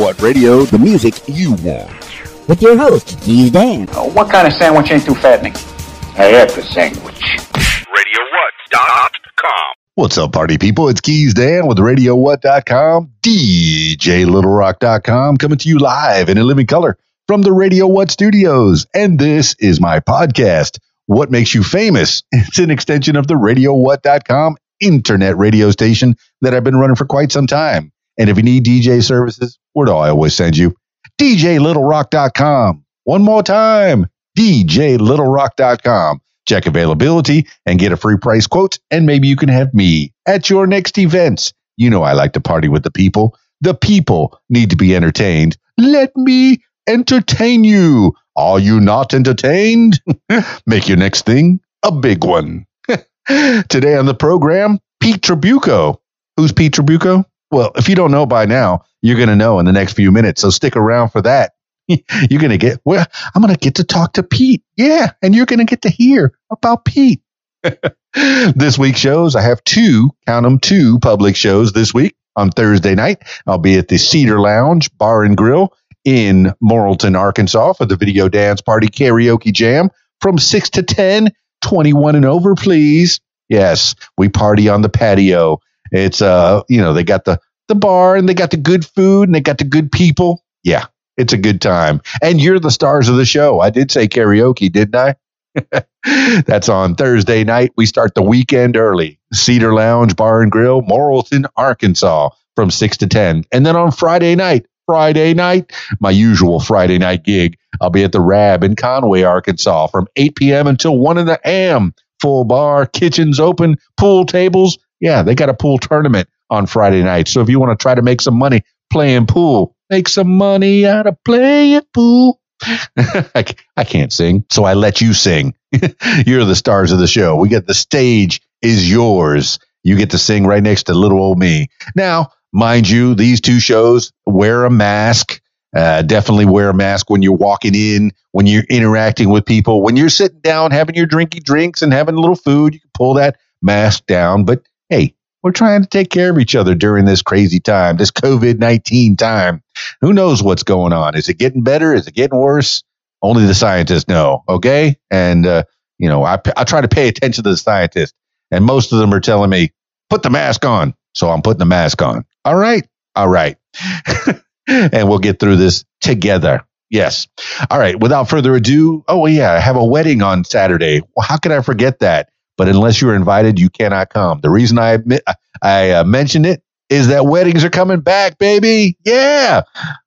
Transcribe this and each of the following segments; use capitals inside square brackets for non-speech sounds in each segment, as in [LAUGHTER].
What Radio, the music you want. With your host, Keys Dan. Uh, what kind of sandwich ain't too fattening? I have the sandwich. RadioWhat.com. What's up, party people? It's Keys Dan with RadioWhat.com, DJLittleRock.com, coming to you live and in living color from the Radio What studios. And this is my podcast, What Makes You Famous. [LAUGHS] It's an extension of the RadioWhat.com internet radio station that I've been running for quite some time. And if you need DJ services, where do I always send you? DJLittleRock.com. One more time, DJLittleRock.com. Check availability and get a free price quote, and maybe you can have me at your next events. You know I like to party with the people. The people need to be entertained. Let me entertain you. Are you not entertained? [LAUGHS] Make your next thing a big one. [LAUGHS] Today on the program, Pete Trabucco. Who's Pete Trabucco? Well, if you don't know by now, you're going to know in the next few minutes. So stick around for that. [LAUGHS] You're going to get, well, I'm going to get to talk to Pete. Yeah. And you're going to get to hear about Pete. [LAUGHS] this week's shows, I have two, count them two public shows this week on Thursday night. I'll be at the Cedar Lounge Bar and Grill in Morrilton, Arkansas for the Video Dance Party Karaoke Jam from 6 to 10, 21 and over, please. Yes, we party on the patio. It's uh, you know, they got the the bar and they got the good food and they got the good people. Yeah, it's a good time. And you're the stars of the show. I did say karaoke, didn't I? [LAUGHS] That's on Thursday night. We start the weekend early. Cedar Lounge Bar and Grill, Morrilton, Arkansas, from 6 to 10. And then on Friday night, Friday night, my usual Friday night gig, I'll be at the Rab in Conway, Arkansas, from 8 p.m. until 1 in the a.m. Full bar, kitchens open, pool tables. Yeah, they got a pool tournament on Friday night. So if you want to try to make some money playing pool, make some money out of playing pool. [LAUGHS] I, I can't sing, so I let you sing. [LAUGHS] You're the stars of the show. We get the stage is yours. You get to sing right next to little old me. Now, mind you, these two shows wear a mask. Uh, definitely wear a mask when you're walking in, when you're interacting with people, when you're sitting down having your drinky drinks and having a little food. You can pull that mask down. But hey, we're trying to take care of each other during this crazy time, this COVID 19 time. Who knows what's going on? Is it getting better? Is it getting worse? Only the scientists know. Okay. And, uh, you know, I, I try to pay attention to the scientists, and most of them are telling me, put the mask on. So I'm putting the mask on. All right. All right. [LAUGHS] and we'll get through this together. Yes. All right. Without further ado, oh, yeah, I have a wedding on Saturday. Well, how could I forget that? But unless you're invited, you cannot come. The reason I admit, I uh, mentioned it is that weddings are coming back, baby. Yeah.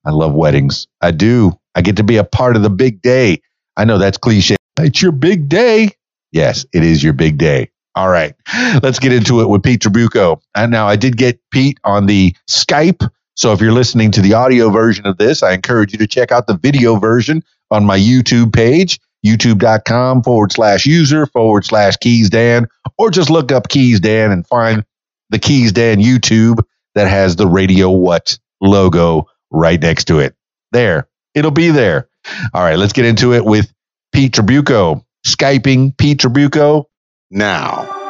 I love weddings. I do. I get to be a part of the big day. I know that's cliche. It's your big day. Yes, it is your big day. All right. Let's get into it with Pete Trabucco. And now I did get Pete on the Skype. So if you're listening to the audio version of this, I encourage you to check out the video version on my YouTube page, youtube.com forward slash user forward slash Keys Dan, or just look up Keys Dan and find the Keys Dan YouTube that has the Radio What logo right next to it. There, it'll be there. All right, let's get into it with Pete Trabucco. Skyping Pete Trabucco now.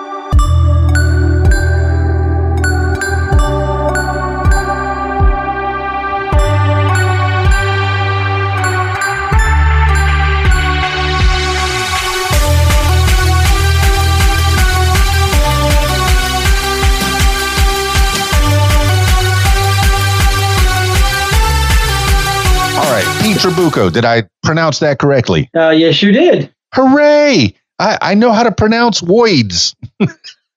Pete Trabucco. Did I pronounce that correctly? Uh, yes, you did. Hooray! I, I know how to pronounce voids. [LAUGHS] did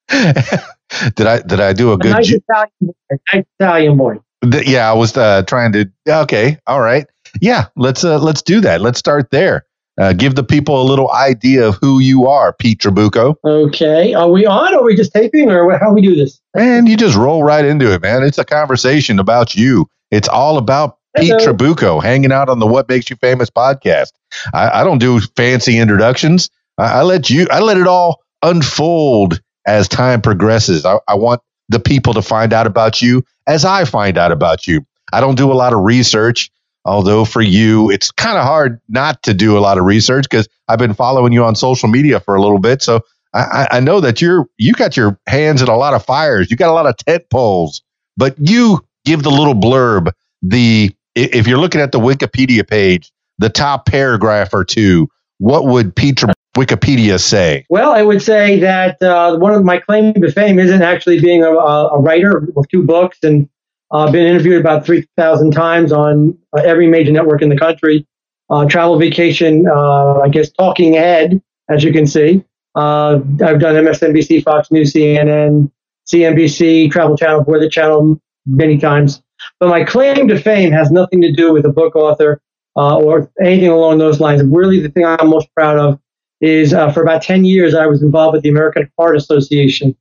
I did I do a good? nice ju- Italian boy. Nice Italian boy. th- yeah, I was uh, trying to. Okay, all right. Yeah, let's uh, let's do that. Let's start there. Uh, give the people a little idea of who you are, Pete Trabucco. Okay. Are we on? Or are we just taping? Or how we do this? Man, you just roll right into it, man. It's a conversation about you. It's all about Pete Hello. Trabucco hanging out on the What Makes You Famous podcast. I, I don't do fancy introductions. I, I let you. I let it all unfold as time progresses. I, I want the people to find out about you as I find out about you. I don't do a lot of research. Although for you, it's kind of hard not to do a lot of research because I've been following you on social media for a little bit. So I, I- I know that you're you got your hands in a lot of fires. You got a lot of tent poles, but you give the little blurb, the if you're looking at the Wikipedia page, the top paragraph or two, what would Peter Wikipedia say? Well, I would say that uh, one of my claim to fame isn't actually being a, a writer of two books and uh, been interviewed about 3,000 times on uh, every major network in the country. Uh, travel vacation, uh, I guess, talking head, as you can see. Uh, I've done MSNBC, Fox News, CNN, CNBC, Travel Channel, Weather Channel many times. But my claim to fame has nothing to do with a book author uh, or anything along those lines. Really, the thing I'm most proud of is uh, for about 10 years, I was involved with the American Heart Association.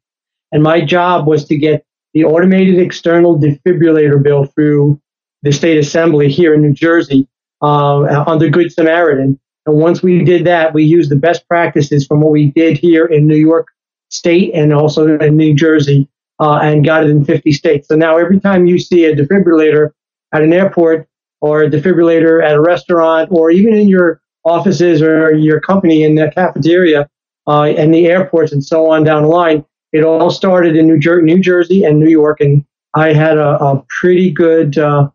And my job was to get the automated external defibrillator bill through the state assembly here in New Jersey uh, under Good Samaritan. And once we did that, we used the best practices from what we did here in New York State and also in New Jersey uh, and got it in 50 states. So now every time you see a defibrillator at an airport or a defibrillator at a restaurant or even in your offices or your company in the cafeteria uh, and the airports and so on down the line, it all started in New, Jer- New Jersey and New York. And I had a, a pretty good uh,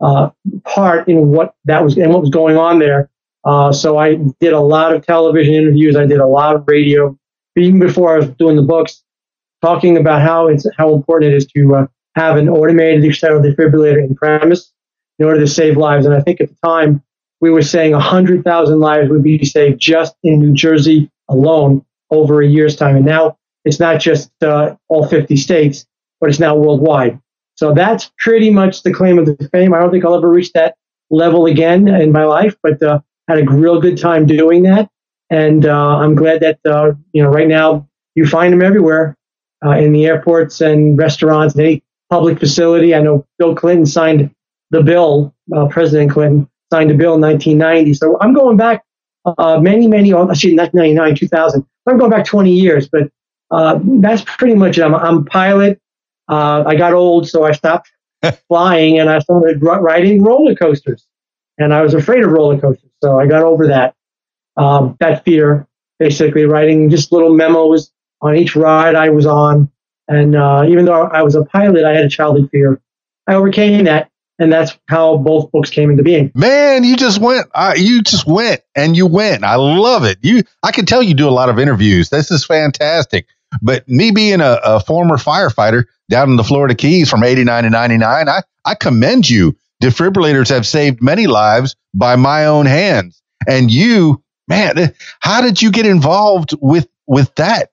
uh, part in what that was and what was going on there. Uh, so I did a lot of television interviews. I did a lot of radio, even before I was doing the books, talking about how it's how important it is to uh, have an automated external defibrillator in premise in order to save lives. And I think at the time we were saying 100,000 lives would be saved just in New Jersey alone over a year's time. And now it's not just uh, all 50 states, but it's now worldwide. So that's pretty much the claim of the fame. I don't think I'll ever reach that level again in my life, but uh, had a real good time doing that. And uh, I'm glad that, uh, you know, right now you find them everywhere uh, in the airports and restaurants and any public facility. I know Bill Clinton signed the bill, uh, President Clinton signed a bill in 1990. So I'm going back uh, many, many, actually 1999, 2000. I'm going back 20 years, but uh, that's pretty much it. I'm, I'm a pilot. Uh, I got old, so I stopped [LAUGHS] flying and I started riding roller coasters. And I was afraid of roller coasters, so I got over that um, that fear. Basically, writing just little memos on each ride I was on. And uh, even though I was a pilot, I had a childhood fear. I overcame that, and that's how both books came into being. Man, you just went. You just went, and you went. I love it. You, I can tell you do a lot of interviews. This is fantastic. But me being a, a former firefighter down in the Florida Keys from 89 to 99, I, I commend you. Defibrillators have saved many lives by my own hands. And you, man, how did you get involved with with that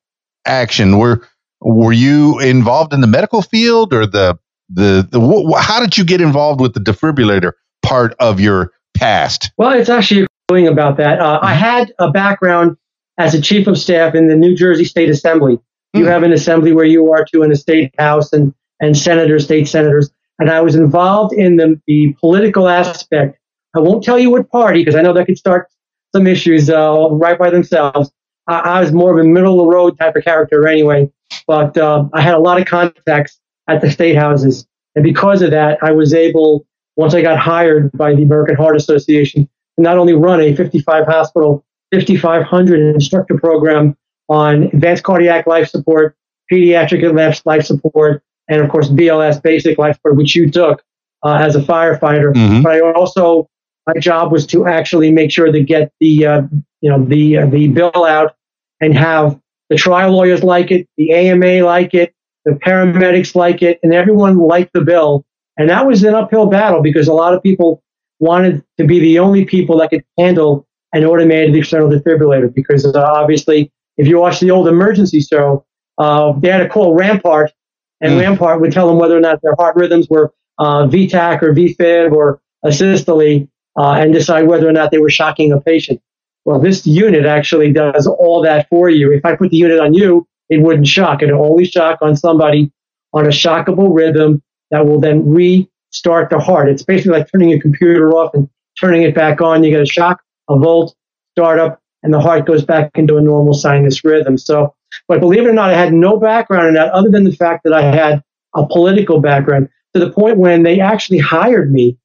action? Were were you involved in the medical field or the the, the wh- how did you get involved with the defibrillator part of your past? Well, it's actually going about that. Uh, I had a background as a chief of staff in the New Jersey State Assembly. You mm. have an assembly where you are too in the state house and, and senators, state senators. And I was involved in the, the political aspect. I won't tell you what party because I know that could start some issues uh, right by themselves. I, I, was more of a middle of the road type of character anyway, but uh, I had a lot of contacts at the state houses. And because of that, I was able, once I got hired by the American Heart Association, to not only run a 55 hospital, 5,500 instructor program on advanced cardiac life support, pediatric life support, and of course BLS basic life support, which you took uh, as a firefighter. Mm-hmm. But I also my job was to actually make sure to get the uh, you know the uh, the bill out and have the trial lawyers like it, the AMA like it, the paramedics like it, and everyone liked the bill. And that was an uphill battle because a lot of people wanted to be the only people that could handle an automated external defibrillator because uh, obviously if you watch the old emergency show, uh, they had to call Rampart, and mm. Rampart would tell them whether or not their heart rhythms were uh, VTach or VFib or asystole, uh, and decide whether or not they were shocking a patient. Well, this unit actually does all that for you. If I put the unit on you, it wouldn't shock. It only shock on somebody on a shockable rhythm that will then restart the heart. It's basically like turning your computer off and turning it back on. You get a shock, a volt, startup, and the heart goes back into a normal sinus rhythm. So, but believe it or not, I had no background in that other than the fact that I had a political background to the point when they actually hired me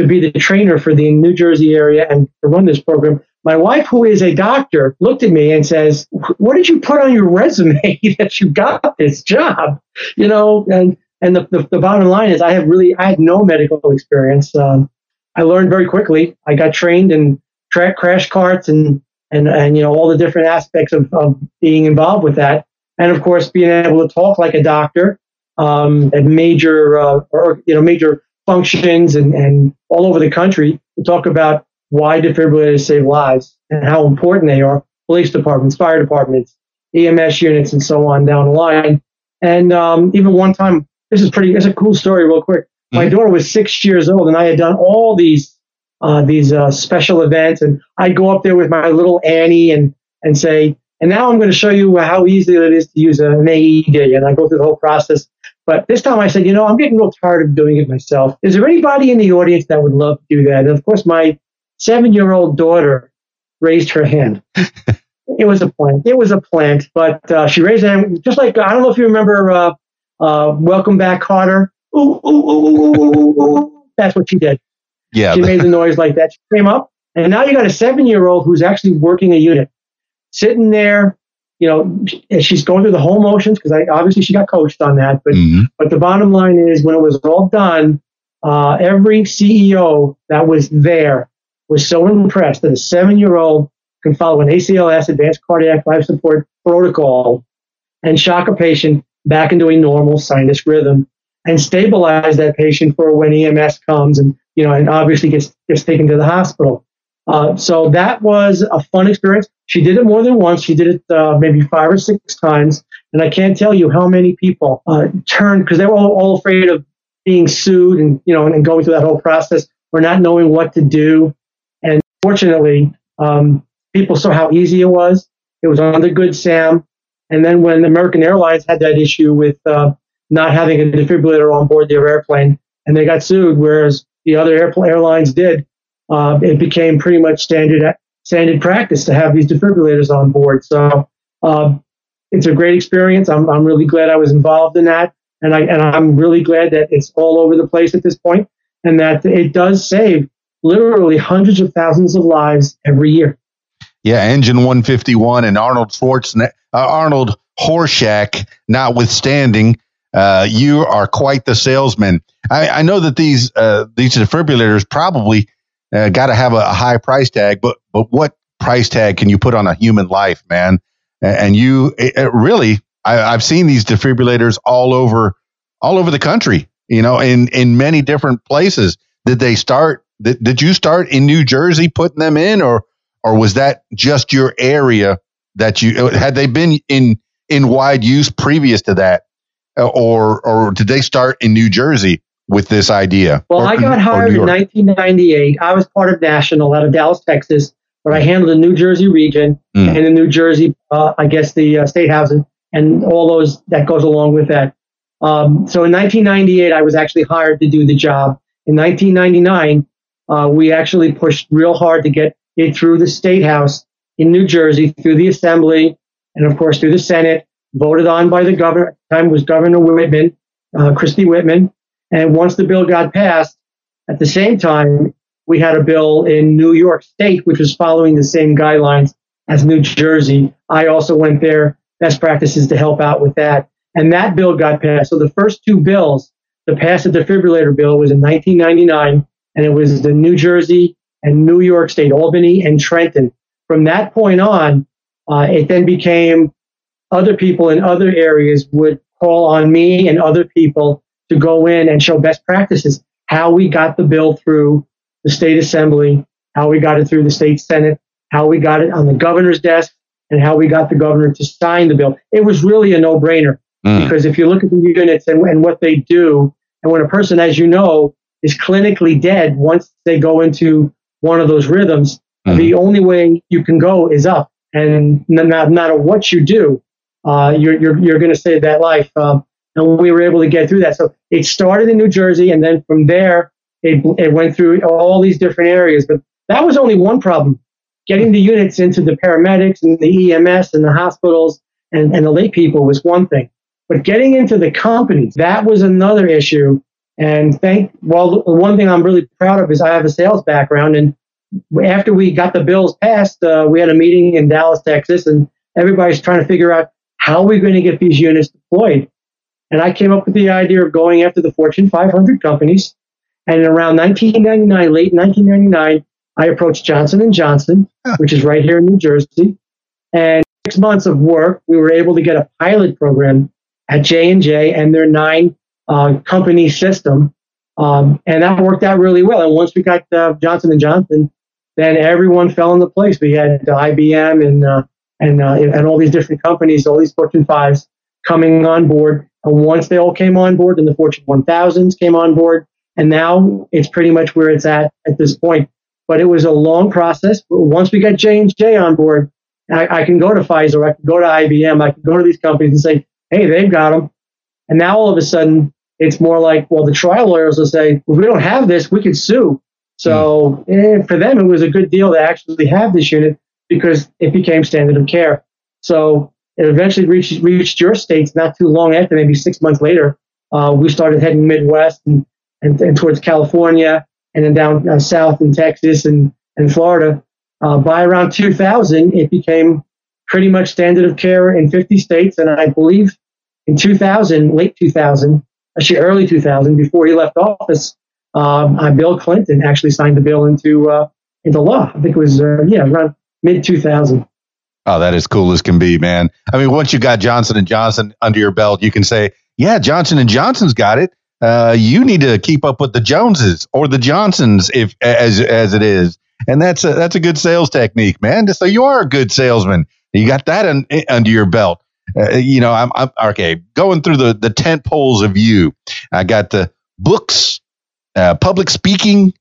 to be the trainer for the New Jersey area and to run this program. My wife, who is a doctor, looked at me and says, "What did you put on your resume [LAUGHS] that you got this job?" You know, and and the, the, the bottom line is, I have really I had no medical experience. Um, I learned very quickly. I got trained in track crash carts and, and, and, you know, all the different aspects of, of being involved with that. And of course, being able to talk like a doctor um, at major, uh, or, you know, major functions and, and all over the country to talk about why defibrillators save lives and how important they are. Police departments, fire departments, EMS units, and so on down the line. And um, even one time, this is pretty. It's a cool story, real quick. My mm-hmm. daughter was six years old, and I had done all these uh, these uh, special events, and I'd go up there with my little Annie and and say, and now I'm going to show you how easy it is to use an AED, and I go through the whole process. But this time I said, you know, I'm getting real tired of doing it myself. Is there anybody in the audience that would love to do that? And of course, my seven year old daughter raised her hand. [LAUGHS] it was a plant. It was a plant, but uh, she raised her hand, just like I don't know if you remember uh, uh, Welcome Back, Kotter. Ooh, ooh, ooh, That's what she did. Yeah. She made the noise like that. She came up, and now you got a seven year old who's actually working a unit, sitting there. You know, she's going through the whole motions because obviously she got coached on that. But mm-hmm. but the bottom line is, when it was all done, uh, every CEO that was there was so impressed that a seven year old can follow an ACLS, advanced cardiac life support protocol, and shock a patient back into a normal sinus rhythm and stabilize that patient for when EMS comes and you know and obviously gets gets taken to the hospital. Uh, so that was a fun experience. She did it more than once. She did it uh, maybe five or six times, and I can't tell you how many people uh, turned because they were all, all, afraid of being sued and you know and, and, going through that whole process or not knowing what to do. Fortunately, um, people saw how easy it was. It was under Good Sam. And then when American Airlines had that issue with uh, not having a defibrillator on board their airplane, and they got sued, whereas the other airlines did, uh, it became pretty much standard standard practice to have these defibrillators on board. So um, it's a great experience. I'm, I'm really glad I was involved in that, and I and I'm really glad that it's all over the place at this point, and that it does save literally hundreds of thousands of lives every year. Yeah, Engine 151 and Arnold Schwarzenegger, uh, Arnold Horshack notwithstanding, uh, you are quite the salesman. I, I know that these uh, these defibrillators probably uh, got to have a, a, high price tag, but but what price tag can you put on a human life, man? And you it, it really, I, I've seen these defibrillators all over all over the country. You know, in in many different places. Did they start? Did, did you start in New Jersey putting them in, or or was that just your area that you had they been in in wide use previous to that, or or did they start in New Jersey with this idea? Well, or, I got hired in 1998. I was part of National out of Dallas, Texas, but I handled the New Jersey region mm. and the New Jersey, uh, I guess the uh, state housing and all those that goes along with that. Um, so in 1998, I was actually hired to do the job. In 1999, uh, we actually pushed real hard to get it through the state house in New Jersey, through the assembly, and of course through the Senate, voted on by the governor. At the time was Governor Whitman, uh, Christie Whitman. And once the bill got passed, at the same time, we had a bill in New York State, which was following the same guidelines as New Jersey. I also went there, best practices to help out with that. And that bill got passed. So the first two bills the pass the defibrillator bill was in 1999, and it was the New Jersey and New York State, Albany and Trenton. From that point on, uh, it then became other people in other areas would call on me and other people to go in and show best practices, how we got the bill through the state assembly, how we got it through the state senate, how we got it on the governor's desk, and how we got the governor to sign the bill. It was really a no brainer mm. because if you look at the units and, and what they do, and when a person, as you know, is clinically dead once they go into one of those rhythms, mm-hmm. the only way you can go is up. And no, no matter what you do, uh, you're, you're, you're going to save that life. Um, and we were able to get through that. So it started in New Jersey, and then from there, it, it went through all these different areas. But that was only one problem. Getting the units into the paramedics and the EMS and the hospitals and, and the lay people was one thing. But getting into the companies, that was another issue and thank, well, the one thing I'm really proud of is I have a sales background. And after we got the bills passed, uh, we had a meeting in Dallas, Texas, and everybody's trying to figure out how we're going to get these units deployed. And I came up with the idea of going after the Fortune 500 companies And around 1999, late 1999, I approached Johnson and Johnson, which is right here in New Jersey, and six months of work, we were able to get a pilot program at J and J and their nine uh, company system, um, and that worked out really well. And once we got uh, Johnson and Johnson, then everyone fell into place. We had uh, IBM and uh, and uh, and all these different companies, all these Fortune fives coming on board. And once they all came on board, and the Fortune 1000s came on board, and now it's pretty much where it's at at this point. But it was a long process. But once we got J and J on board, I, I, can go to Pfizer, I can go to IBM, I can go to these companies and say, hey, they've got them. And now all of a sudden, it's more like, well, the trial lawyers will say, well, if we don't have this, we could sue. So mm. eh, for them, it was a good deal to actually have this unit because it became standard of care. So it eventually reached, reached your states not too long after, maybe six months later. Uh, we started heading Midwest and, and, and, towards California and then down uh, south in Texas and, and Florida. Uh, by around 2000, it became pretty much standard of care in 50 states. And I believe in 2000, late 2000, actually early 2000, before he left office, um, uh, Bill Clinton actually signed the bill into uh, into law. I think it was uh, yeah around mid 2000. Oh, that is cool as can be, man. I mean, once you got Johnson and Johnson under your belt, you can say, yeah, Johnson and Johnson's got it. Uh, you need to keep up with the Joneses or the Johnsons, if as as it is, and that's a that's a good sales technique, man. So you are a good salesman. You got that in, under your belt. Uh, you know, I'm, I'm okay. Going through the the tent poles of you, I got the books, uh, public speaking.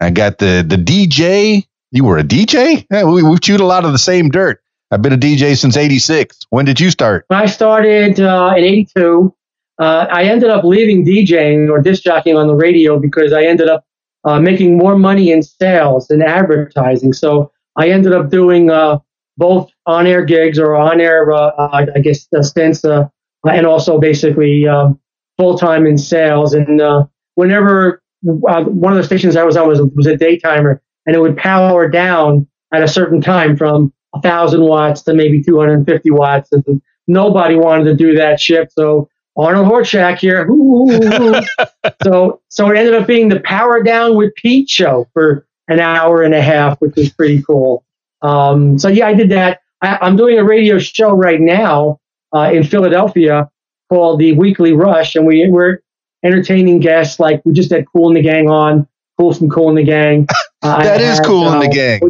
I got the the DJ. You were a DJ. Yeah, we, we've chewed a lot of the same dirt. I've been a DJ since '86. When did you start? I started uh, in '82. Uh, I ended up leaving DJing or disc jockeying on the radio because I ended up uh, making more money in sales than advertising. So I ended up doing uh, both on-air gigs or on-air, uh, I guess, uh, stints, uh, and also basically um, full-time in sales. And uh, whenever uh, one of the stations I was on was, was a daytimer, and it would power down at a certain time from 1,000 watts to maybe 250 watts. And nobody wanted to do that shift. So Arnold Horshack here. [LAUGHS] so, so it ended up being the Power Down with Pete show for an hour and a half, which was pretty cool. Um, so yeah, I did that. I, am doing a radio show right now uh, in Philadelphia called the Weekly Rush, and we, we're entertaining guests like we just had Kool and the Gang on, Kool from Kool and the Gang. [LAUGHS] Uh, that is had, Kool uh, the Gang.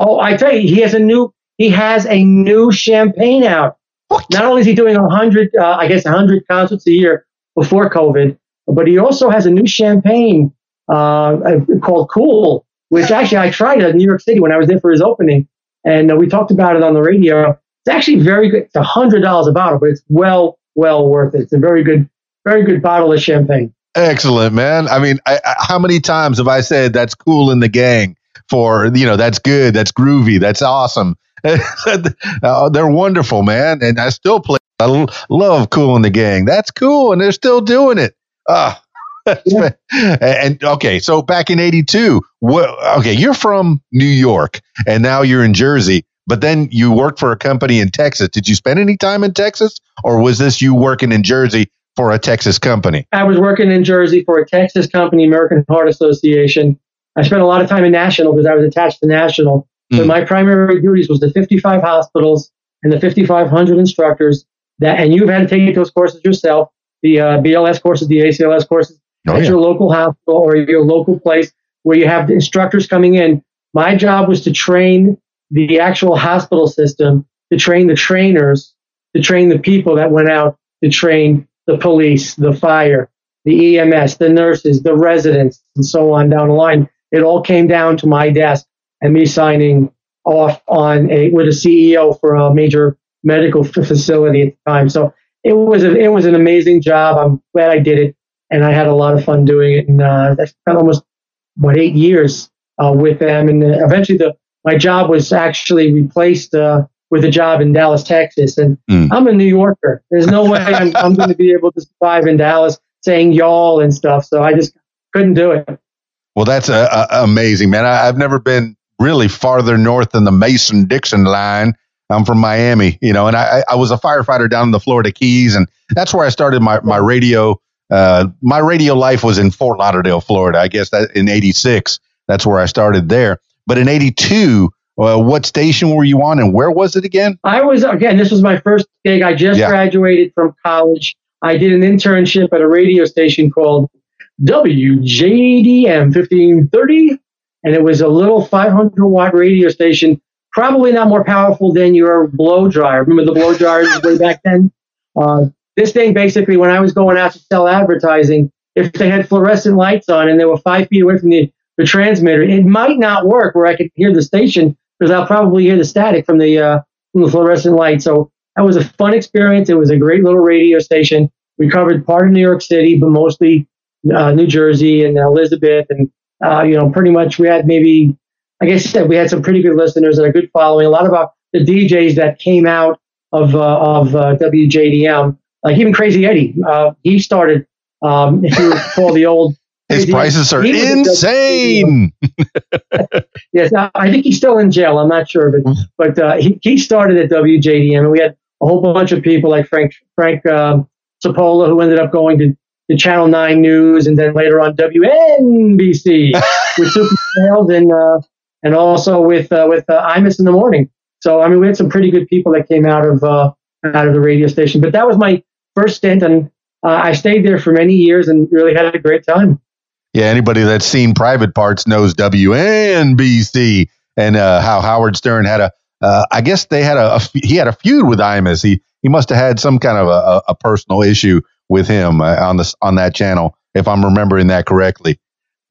oh, I tell you, he has a new he has a new champagne out. What? Not only is he doing a hundred, uh, I guess, a hundred concerts a year before COVID, but he also has a new champagne uh, called Kool, which actually I tried it in New York City when I was there for his opening, and uh, we talked about it on the radio. It's actually very good. It's hundred dollars a bottle, but it's well, well worth it. It's a very good, very good bottle of champagne. Excellent, man. I mean, I, I, how many times have I said that's cool in the gang? For you know, that's good, that's groovy, that's awesome. [LAUGHS] uh, they're wonderful, man, and I still play. I love Kool and the Gang. That's cool, and they're still doing it. Ah, [LAUGHS] yeah. and okay, so back in '82, okay, you're from New York, and now you're in Jersey. But then you worked for a company in Texas. Did you spend any time in Texas, or was this you working in Jersey for a Texas company? I was working in Jersey for a Texas company, American Heart Association. I spent a lot of time in National because I was attached to National. So mm. my primary duties was the 55 hospitals and the 5,500 instructors that, and you've had to take those courses yourself, the uh, BLS courses, the ACLS courses oh, at yeah. your local hospital or your local place where you have the instructors coming in. My job was to train the actual hospital system, to train the trainers, to train the people that went out to train the police, the fire, the EMS, the nurses, the residents, and so on down the line. It all came down to my desk and me signing off on a with a CEO for a major medical facility at the time. So it was a, it was an amazing job. I'm glad I did it, and I had a lot of fun doing it. And uh, I spent almost what eight years uh, with them, and eventually the my job was actually replaced uh, with a job in Dallas, Texas. And mm. I'm a New Yorker. There's no way I'm, I'm going to be able to survive in Dallas saying y'all and stuff. So I just couldn't do it. Well, that's a, a amazing, man. I, I've never been really farther north than the Mason Dixon line. I'm from Miami, you know, and I, I was a firefighter down in the Florida Keys, and that's where I started my, my radio uh, my radio life was in Fort Lauderdale, Florida. I guess that in '86, that's where I started there. But in '82, uh, what station were you on, and where was it again? I was again. This was my first gig. I just Yeah. graduated from college. I did an internship at a radio station called WJDM 1530, and it was a little 500 watt radio station. Probably not more powerful than your blow dryer. Remember the blow dryers way back then? Uh, this thing basically, when I was going out to sell advertising, if they had fluorescent lights on and they were five feet away from the, the transmitter, it might not work where I could hear the station because I'll probably hear the static from the uh, from the fluorescent light. So that was a fun experience. It was a great little radio station. We covered part of New York City, but mostly uh, New Jersey and Elizabeth, and uh, you know, pretty much we had maybe, I said, we had some pretty good listeners and a good following. A lot of our, the DJs that came out of uh, of uh, WJDM, like even Crazy Eddie, uh, he started. Um, if you recall the old [LAUGHS] His prices are Eddie, he was at insane. [LAUGHS] Yes, I I think he's still in jail. I'm not sure, but but uh, he he started at WJDM, and we had a whole bunch of people like Frank Frank um, Cipolla, who ended up going to, to Channel Nine News, and then later on WNBC [LAUGHS] with Soupy Sales, and uh, and also with uh, with uh, Imus in the morning. So I mean, we had some pretty good people that came out of uh, out of the radio station. But that was my first stint, and uh, I stayed there for many years and really had a great time. Yeah, anybody that's seen Private Parts knows WNBC and uh, how Howard Stern had a. Uh, I guess they had a. he had a feud with Imus. He he must have had some kind of a, a, a personal issue with him uh, on this on that channel, if I'm remembering that correctly.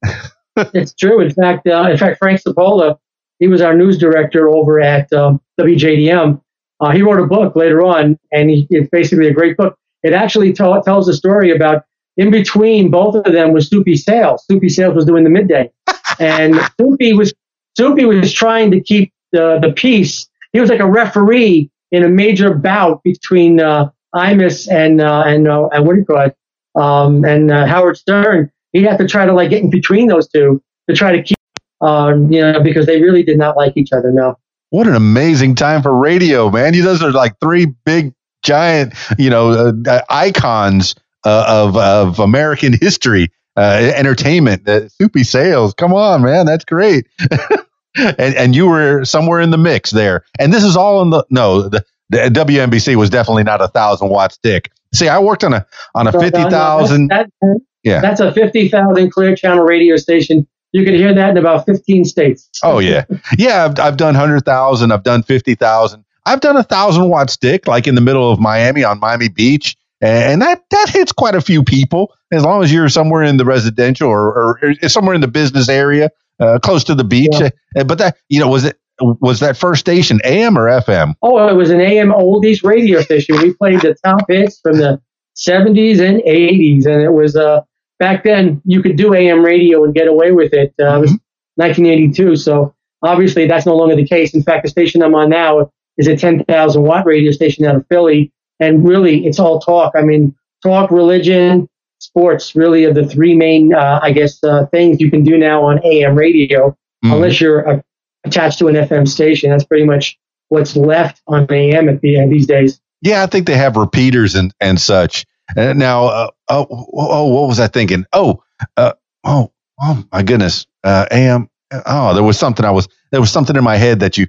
[LAUGHS] It's true. In fact, uh, in fact, Frank Cipolla, he was our news director over at um, WJDM. Uh, he wrote a book later on, and he, it's basically a great book. It actually tell, tells a story about in between both of them was Soupy Sales. Soupy Sales was doing the midday, and [LAUGHS] Soupy was Soupy was trying to keep the the peace. He was like a referee in a major bout between uh, Imus and uh, and uh, and what do you call it? Um, and uh, Howard Stern. He had to try to like get in between those two to try to keep, um, you know, because they really did not like each other. No. What an amazing time for radio, man! You those are like three big, giant, you know, uh, icons uh, of of American [LAUGHS] history, uh, entertainment. Uh, Soupy Sales, come on, man, that's great. [LAUGHS] and and you were somewhere in the mix there. And this is all in the no. The, the WNBC was definitely not a thousand watts stick. See, I worked on a on a So, fifty thousand. That, that- Yeah. That's a 50,000 clear channel radio station. You can hear that in about 15 states. Oh yeah, [LAUGHS] yeah. I've, I've done hundred thousand. I've done fifty thousand. I've done a thousand watt stick, like in the middle of Miami on Miami Beach, and that that hits quite a few people. As long as you're somewhere in the residential or, or, or somewhere in the business area, uh, close to the beach. Yeah. Uh, But that you know was it was that first station AM or FM? Oh, it was an AM oldies radio station. We played the top hits from the 70s and 80s. And it was, uh, back then you could do AM radio and get away with it. Uh, It was 1982. So obviously that's no longer the case. In fact, the station I'm on now is a 10,000 watt radio station out of Philly. And really it's all talk. I mean, talk, religion, sports really are the three main, uh, I guess, uh, things you can do now on AM radio Mhm. unless you're uh, attached to an FM station. That's pretty much what's left on AM at the end these days. Yeah, I think they have repeaters and and such. And now, uh, oh, oh, what was I thinking? Oh, uh, oh, oh, my goodness, uh, AM. Oh, there was something I was there was something in my head that you,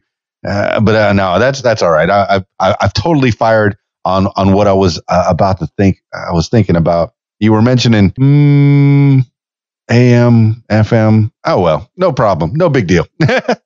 uh, but uh, no, that's that's all right. I, I I've totally fired on on what I was uh, about to think. I was thinking about. You were mentioning mm, AM, FM. Oh well, no problem, no big deal. [LAUGHS] uh,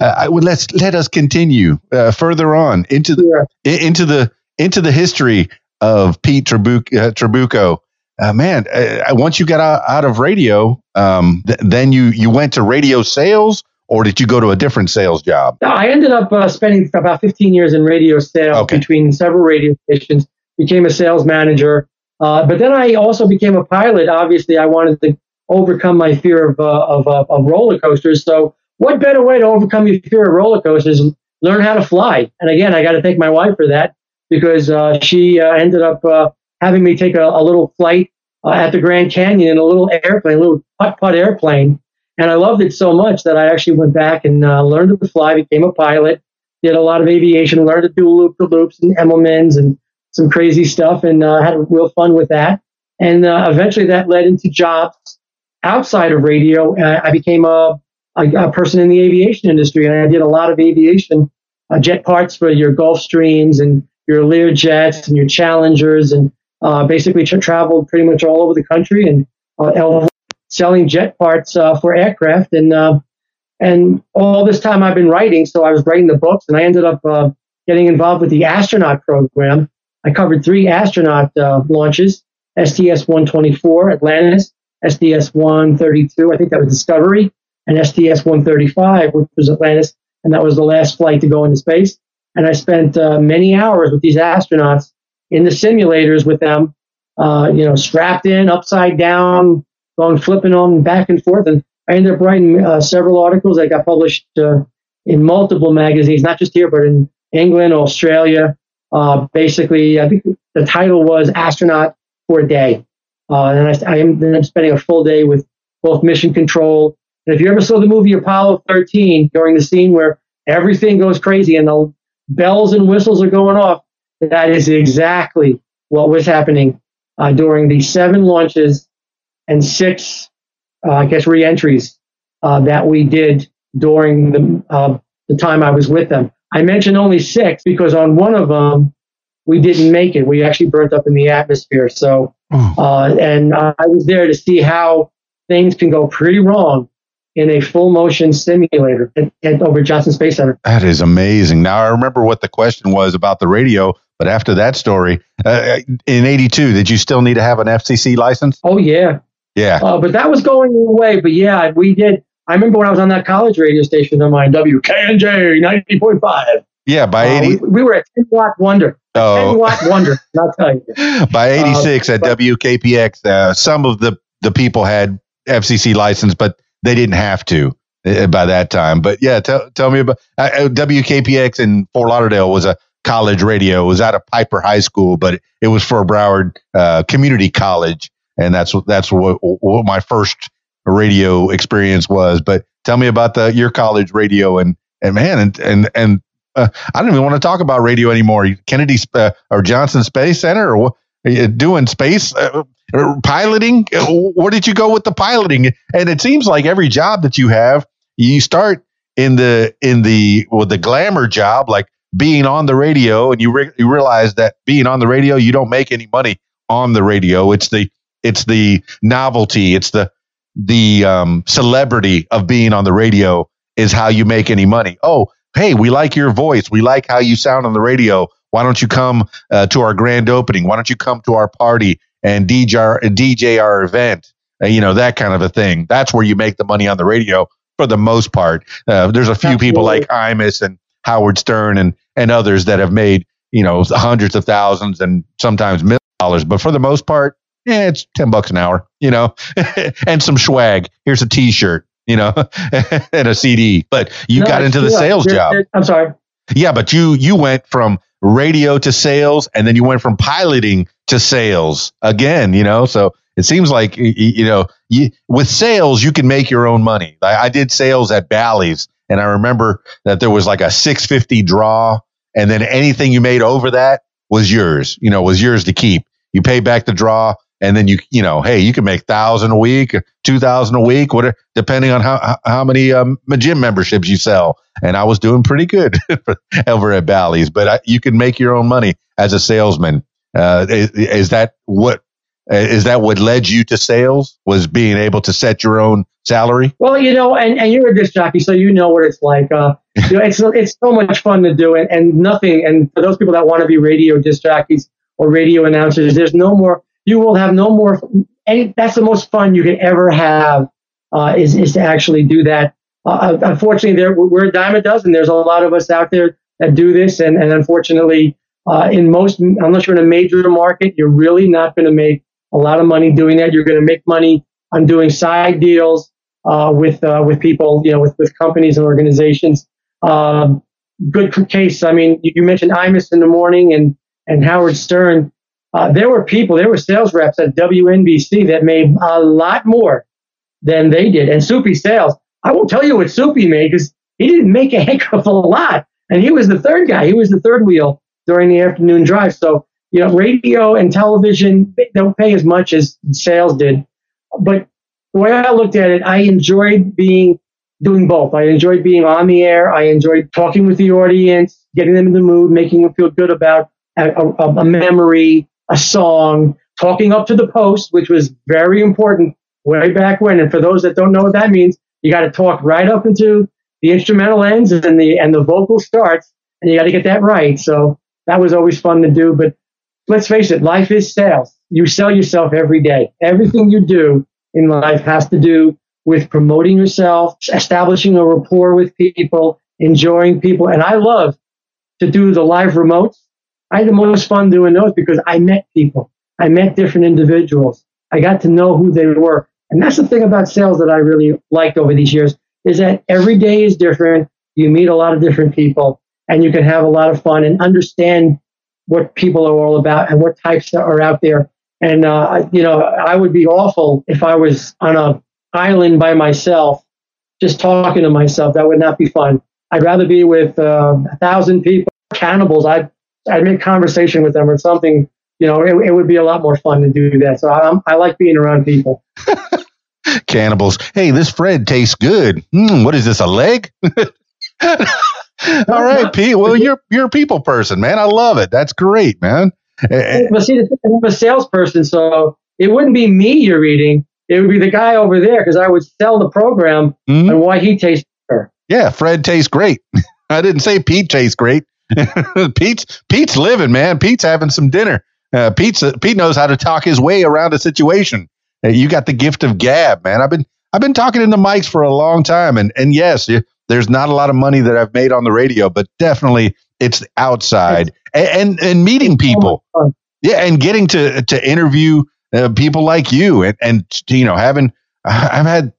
I would let's let us continue uh, further on into the Yeah. into the into the history of Pete Trabuc- uh, Trabucco. Uh, man, uh, once you got out, out of radio, um, th- then you you went to radio sales, or did you go to a different sales job? I ended up uh, spending about 15 years in radio sales Okay. between several radio stations, became a sales manager. Uh, but then I also became a pilot. Obviously, I wanted to overcome my fear of, uh, of, uh, of roller coasters. So, what better way to overcome your fear of roller coasters learn how to fly? And again, I got to thank my wife for that because uh, she uh, ended up uh, having me take a, a little flight uh, at the Grand Canyon in a little airplane, a little putt putt airplane. And I loved it so much that I actually went back and uh, learned to fly, became a pilot, did a lot of aviation, learned to do loop the loops and Immelmanns and some crazy stuff, and uh, had real fun with that. And uh, eventually that led into jobs outside of radio. I became a, a, a, person in the aviation industry, and I did a lot of aviation uh, jet parts for your Gulfstreams and your Lear jets and your Challengers, and uh, basically tra- traveled pretty much all over the country and uh, selling jet parts uh, for aircraft. And uh, and all this time I've been writing, so I was writing the books, and I ended up getting involved with the astronaut program. I covered three astronaut launches: STS-124 Atlantis, STS-132, I think that was Discovery, and STS-135, which was Atlantis, and that was the last flight to go into space. And I spent uh, many hours with these astronauts in the simulators with them, uh, you know, strapped in, upside down, going flipping on back and forth. And I ended up writing uh, several articles that got published uh, in multiple magazines, not just here, but in England, Australia. Uh, basically, I think the title was Astronaut for a Day. Uh, and I, I am spending a full day with both mission control. And if you ever saw the movie Apollo 13 during the scene where everything goes crazy and the bells and whistles are going off, that is exactly what was happening uh, during the seven launches and six, uh, I guess, reentries uh, that we did during the, uh, the time I was with them. I mentioned only six because on one of them, we didn't make it. We actually burnt up in the atmosphere. So, hmm. uh, and I was there to see how things can go pretty wrong in a full motion simulator at, at, over Johnson Space Center. That is amazing. Now I remember what the question was about the radio, but after that story, uh, in '82, did you still need to have an FCC license? Oh yeah, yeah. Uh, but that was going away. But yeah, we did. I remember when I was on that college radio station on my WKNJ ninety point five. Yeah, by uh, 80. We, we, were at 10 watt wonder. Oh. 10 watt wonder, [LAUGHS] I'll tell you. By 86 uh, at but, WKPX, uh, some of the, the people had FCC license, but they didn't have to uh, by that time. But yeah, tell, tell me about uh, uh WKPX in Fort Lauderdale was a college radio. It was out of Piper High School, but it, it was for Broward uh, Community College. And that's what, that's what, what my first radio experience was. But tell me about the, your college radio and, and man, and, and, and uh, I don't even want to talk about radio anymore. Kennedy uh, or Johnson Space Center or what? Doing space uh, piloting? Uh, where did you go with the piloting? And it seems like every job that you have, you start in the in the with the glamour job, like being on the radio, and you re- you realize that being on the radio, you don't make any money on the radio. It's the it's the novelty, it's the the um, celebrity of being on the radio is how you make any money. Oh, hey, we like your voice. We like how you sound on the radio. Why don't you come uh, to our grand opening? Why don't you come to our party and DJ our, DJ our event? Uh, you know, that kind of a thing. That's where you make the money on the radio for the most part. Uh, there's a few Absolutely. people like Imus and Howard Stern and, and others that have made, you know, hundreds of thousands and sometimes millions of dollars. But for the most part, yeah, it's 10 bucks an hour, you know, [LAUGHS] and some swag. Here's a t-shirt you know, [LAUGHS] and a CD. But you no, got into the sales job. I'm sorry. Yeah, but you you went from radio to sales, and then you went from piloting to sales again. You know, so it seems like you know you, with sales you can make your own money. I, I did sales at Bally's, and I remember that there was like a 650 draw, and then anything you made over that was yours. You know, was yours to keep. You pay back the draw, and then you you know hey you can make thousand a week two thousand a week whatever depending on how how many um, gym memberships you sell. And i was doing pretty good [LAUGHS] over at bally's but I, you can make your own money as a salesman. Uh, is, is, that what is that what led you to sales was being able to set your own salary? Well you know and, and you're a disc jockey so you know what it's like. Uh, you know, it's, it's so much fun to do it and nothing and for those people that want to be radio disc jockeys or radio announcers there's no more you will have no more. Any, that's the most fun you can ever have uh, is is to actually do that. Uh, unfortunately, there we're a dime a dozen. There's a lot of us out there that do this, and and unfortunately, uh, in most unless you're in a major market, you're really not going to make a lot of money doing that. You're going to make money on doing side deals uh, with uh, with people, you know, with with companies and organizations. Um, good case. I mean, you, you mentioned Imus in the morning and and Howard Stern. Uh, there were people, there were sales reps at WNBC that made a lot more than they did. And Soupy Sales, I won't tell you what Soupy made because he didn't make a [LAUGHS] heck of a lot. And he was the third guy. He was the third wheel during the afternoon drive. So you know, radio and television don't pay as much as sales did. But the way I looked at it, I enjoyed being doing both. I enjoyed being on the air. I enjoyed talking with the audience, getting them in the mood, making them feel good about a, a, a memory, a song, talking up to the post, which was very important way back when. And for those that don't know what that means, you got to talk right up into the instrumental ends and the and the vocal starts, and you got to get that right. So that was always fun to do. But let's face it, life is sales. You sell yourself every day. Everything you do in life has to do with promoting yourself, establishing a rapport with people, enjoying people. And I love to do the live remotes. I had the most fun doing those because I met people. I met different individuals. I got to know who they were. And that's the thing about sales that I really liked over these years is that every day is different. You meet a lot of different people and you can have a lot of fun and understand what people are all about and what types are out there. And, uh, you know, I would be awful if I was on a island by myself, just talking to myself. That would not be fun. I'd rather be with uh, a thousand people, cannibals. I'd, I'd make conversation with them or something. You know, it, it would be a lot more fun to do that. So I, I like being around people. [LAUGHS] Cannibals. Hey, this Fred tastes good. Mm, what is this? A leg? [LAUGHS] All right, Pete. Well, you're you're a people person, man. I love it. That's great, man. Eh, eh. But see, I'm a salesperson, so it wouldn't be me you're eating. It would be the guy over there because I would sell the program mm-hmm. and why he tastes better. Yeah, Fred tastes great. [LAUGHS] I didn't say Pete tastes great. [LAUGHS] Pete's Pete's living, man. Pete's having some dinner. Uh, Pete's Pete knows how to talk his way around a situation. Uh, you got the gift of gab, man. I've been I've been talking in the mics for a long time, and and yes, there's not a lot of money that I've made on the radio, but definitely it's outside and and, and meeting people. Yeah, and getting to to interview uh, people like you, and and you know having [LAUGHS] I've had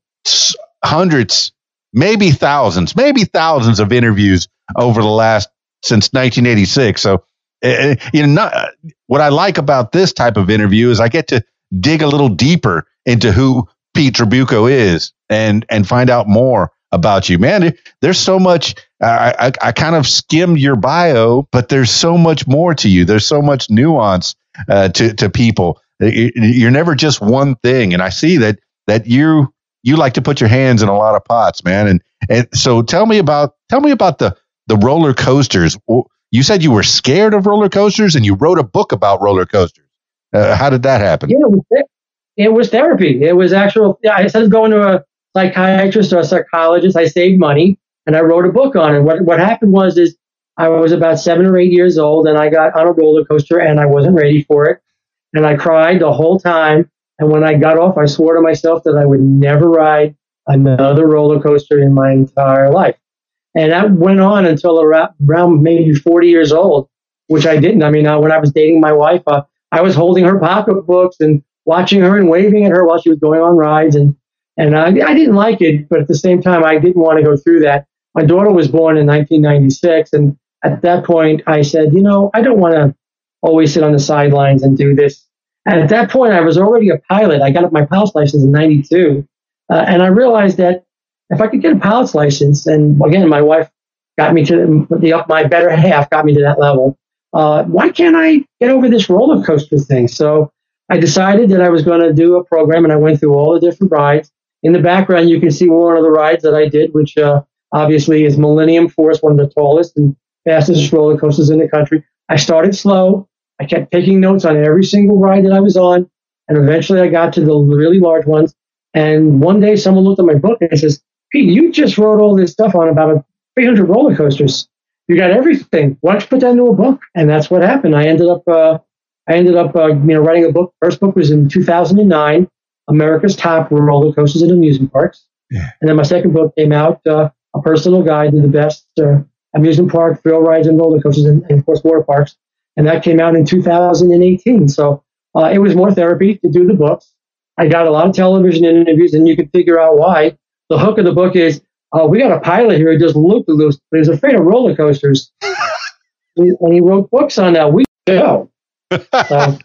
hundreds, maybe thousands, maybe thousands of interviews over the last since 1986. So uh, you know, not, what I like about this type of interview is I get to dig a little deeper into who Pete Trabucco is and and find out more about you, man. There's so much. I, I, I kind of skimmed your bio, but there's so much more to you. There's so much nuance uh, to to people. You're never just one thing, and I see that that you you like to put your hands in a lot of pots, man. And and so tell me about tell me about the the roller coasters. You said you were scared of roller coasters, and you wrote a book about roller coasters. Uh, how did that happen? Yeah, it was, therapy. It was actual. Yeah, I started going to a psychiatrist or a psychologist. I saved money and I wrote a book on it. What what happened was is I was about seven or eight years old and I got on a roller coaster and I wasn't ready for it. And I cried the whole time. And when I got off, I swore to myself that I would never ride another roller coaster in my entire life. And that went on until around maybe 40 years old, which I didn't. I mean, uh, when I was dating my wife, uh, I was holding her pocketbooks and watching her and waving at her while she was going on rides. And and I, I didn't like it, but at the same time, I didn't want to go through that. My daughter was born in 1996. And at that point, I said, you know, I don't want to always sit on the sidelines and do this. And at that point, I was already a pilot. I got my pilot's license in 92. Uh, and I realized that if I could get a pilot's license, and again, my wife got me to the, my better half got me to that level. Uh, why can't I get over this roller coaster thing? So I decided that I was going to do a program, and I went through all the different rides. In the background, you can see one of the rides that I did, which uh, obviously is Millennium Force, one of the tallest and fastest roller coasters in the country. I started slow. I kept taking notes on every single ride that I was on, and eventually I got to the really large ones. And one day, someone looked at my book and says, "Pete, you just wrote all this stuff on about 300 roller coasters. You got everything. Why don't you put that into a book?" And that's what happened. I ended up, uh, I ended up, uh, you know, writing a book. First book was in 2009. America's Top Roller Coasters and Amusement Parks. Yeah. And then my second book came out, uh, A Personal Guide to the Best uh, Amusement Park, Thrill Rides, and Roller Coasters, and, and, of course, water parks. And that came out in 2018. So uh, it was more therapy to do the books. I got a lot of television interviews, and you can figure out why. The hook of the book is uh, we got a pilot here who just looped the loose, but he's afraid of roller coasters. [LAUGHS] and he wrote books on that. We go. So,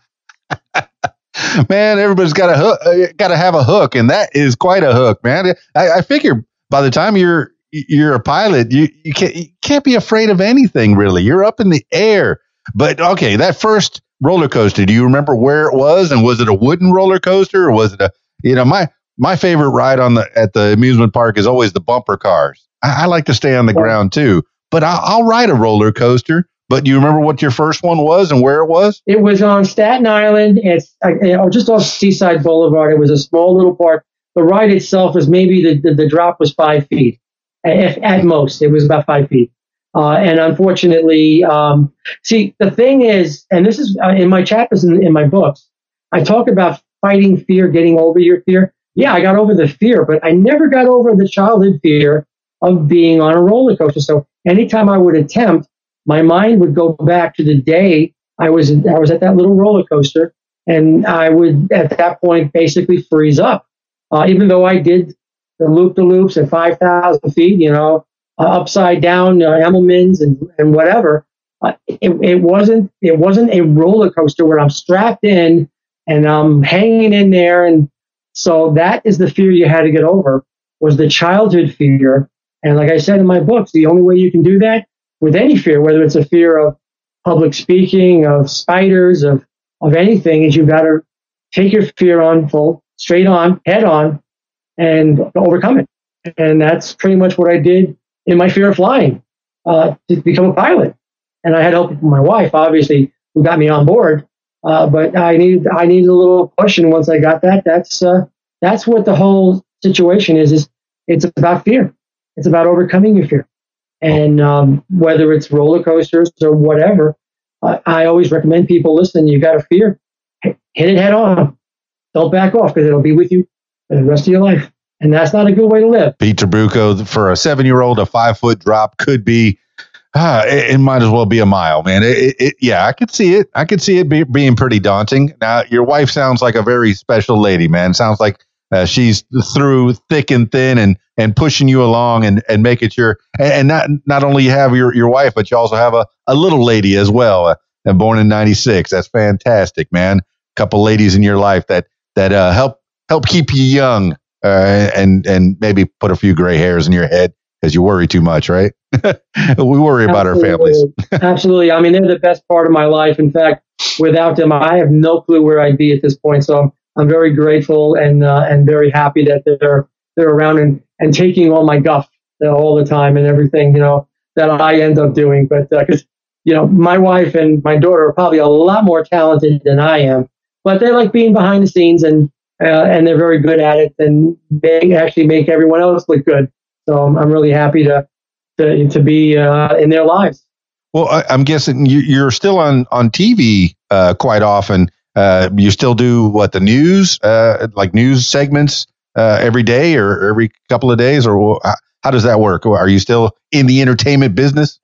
[LAUGHS] man, everybody's got a hook, uh, got to have a hook, and that is quite a hook, man. I, I figure by the time you're you're a pilot, you you can't you can't be afraid of anything really. You're up in the air. But okay, that first roller coaster, do you remember where it was? And was it a wooden roller coaster or was it a, you know, my, my favorite ride on the, at the amusement park is always the bumper cars. I, I like to stay on the ground too, but I'll, I'll ride a roller coaster. But do you remember what your first one was and where it was? It was on Staten Island. It's uh, just off Seaside Boulevard. It was a small little park. The ride itself was maybe the, the, the drop was five feet at, at most. It was about five feet. Uh, and unfortunately, um, see, the thing is, and this is uh, in my chapters in, in my books, I talk about fighting fear, getting over your fear. Yeah, I got over the fear, but I never got over the childhood fear of being on a roller coaster. So anytime I would attempt, my mind would go back to the day I was I was at that little roller coaster, and I would at that point basically freeze up. Uh, even though I did the loop the loops at 5,000 feet, you know, uh, upside down uh, and, and whatever. Uh, it, it wasn't it wasn't a roller coaster where I'm strapped in and I'm hanging in there. And so that is the fear you had to get over was the childhood fear. And like I said in my books, the only way you can do that with any fear, whether it's a fear of public speaking, of spiders, of of anything, is you've got to take your fear on full, straight on, head on, and overcome it. And that's pretty much what I did in my fear of flying uh, to become a pilot. And I had help from my wife, obviously, who got me on board. Uh, but I needed I needed a little push, and once I got that, that's uh, that's what the whole situation is. Is it's about fear. It's about overcoming your fear, and um, whether it's roller coasters or whatever, I, I always recommend people listen. You got a fear, hit it head on. Don't back off because it'll be with you for the rest of your life. And that's not a good way to live. Pete Trabucco, for a seven year old, a five foot drop could be, ah, it, it, might as well be a mile, man. It, it, yeah, I could see it. I could see it be, being pretty daunting. Now, your wife sounds like a very special lady, man. Sounds like uh, she's through thick and thin and, and pushing you along and, and making sure, and, and not, not only you have your, your wife, but you also have a, a little lady as well, uh, born in 96. That's fantastic, man. A couple ladies in your life that, that uh, help help keep you young uh, and and maybe put a few gray hairs in your head because you worry too much, right? [LAUGHS] we worry about our families. [LAUGHS] Absolutely. I mean, they're the best part of my life. In fact, without them, I have no clue where I'd be at this point. So I'm very grateful and uh, and very happy that they're they're around and, and taking all my guff all the time and everything, you know, that I end up doing. But because uh, you know, my wife and my daughter are probably a lot more talented than I am, but they like being behind the scenes and uh, and they're very good at it, and they actually make everyone else look good. So I'm, I'm really happy to to, to be uh, in their lives. Well, I, am guessing you, are still on on TV uh, quite often. Uh, you still do what the news, uh, like news segments uh, every day or every couple of days, or how does that work? Are you still in the entertainment business?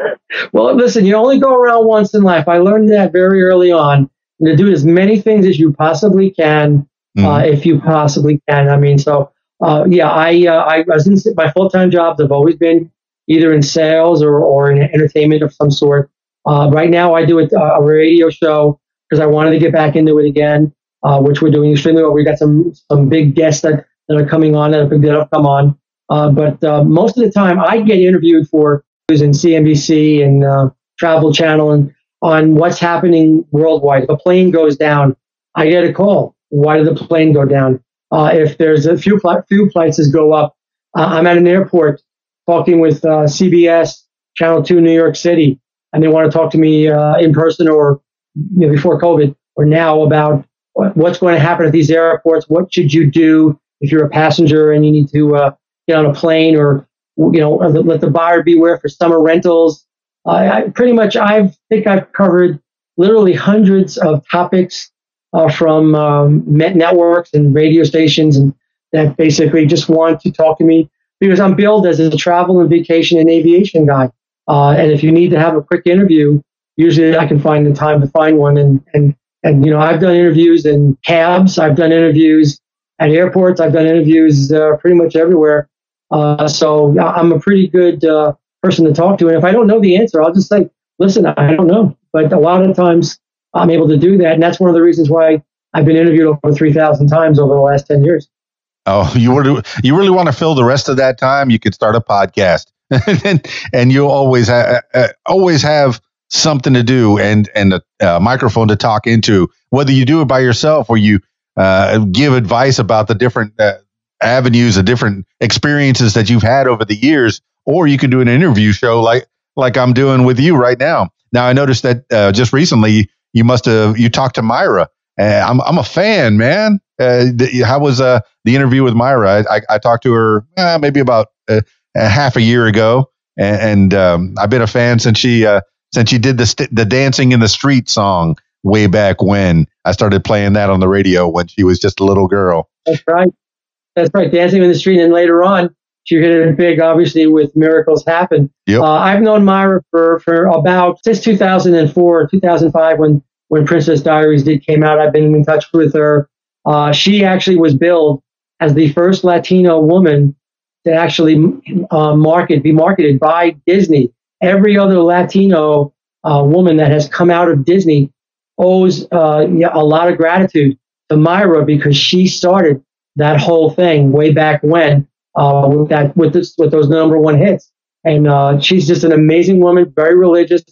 [LAUGHS] well, listen, you only go around once in life. I learned that very early on. And to do as many things as you possibly can uh, if you possibly can. I mean, so uh, yeah, I uh, I was in my full time jobs have always been either in sales or or in entertainment of some sort. Uh, right now, I do a, a radio show because I wanted to get back into it again, uh, which we're doing extremely well. We got some some big guests that, that are coming on that have, that have come on. Uh, but most of the time, I get interviewed for news in CNBC and Travel Channel and on what's happening worldwide. If a plane goes down, I get a call why did the plane go down? Uh, if there's a few few prices go up, uh, I'm at an airport talking with uh, CBS Channel Two New York City, and they want to talk to me uh, in person or you know, before COVID or now about what's going to happen at these airports. What should you do if you're a passenger and you need to uh, get on a plane or you know let the buyer beware for summer rentals. I pretty much I think I've covered literally hundreds of topics uh, from um, networks and radio stations and that basically just want to talk to me because I'm billed as a travel and vacation and aviation guy. Uh, and if you need to have a quick interview, usually I can find the time to find one. And, and, and, you know, I've done interviews in cabs. I've done interviews at airports. I've done interviews uh, pretty much everywhere. Uh, so I'm a pretty good uh, person to talk to. And if I don't know the answer, I'll just say, listen, I don't know. But a lot of times I'm able to do that. And that's one of the reasons why I've been interviewed over 3,000 times over the last 10 years. Oh, you really, you really want to fill the rest of that time? You could start a podcast, [LAUGHS] and, and you always have uh, always have something to do and and a, a microphone to talk into, whether you do it by yourself or you uh, give advice about the different uh, avenues, the different experiences that you've had over the years, or you can do an interview show like like I'm doing with you right now. Now I noticed that uh, just recently you must have you talked to Myra. Uh, I'm I'm a fan, man. Uh, how was uh, the interview with Myra? I, I, I talked to her uh, maybe about uh, a half a year ago, and, and um, I've been a fan since she uh, since she did the st- the dancing in the street song way back when. I started playing that on the radio when she was just a little girl. That's right. That's right. Dancing in the street, and later on, she hit it big, obviously, with Miracles Happen. Yep. Uh, I've known Myra for, for about since 2004, 2005, when, when Princess Diaries did came out. I've been in touch with her. Uh, she actually was billed as the first Latino woman to actually uh, market, be marketed by Disney. Every other Latino uh, woman that has come out of Disney owes uh, a lot of gratitude to Myra because she started that whole thing way back when uh, with that with this with those number one hits. And uh, she's just an amazing woman, very religious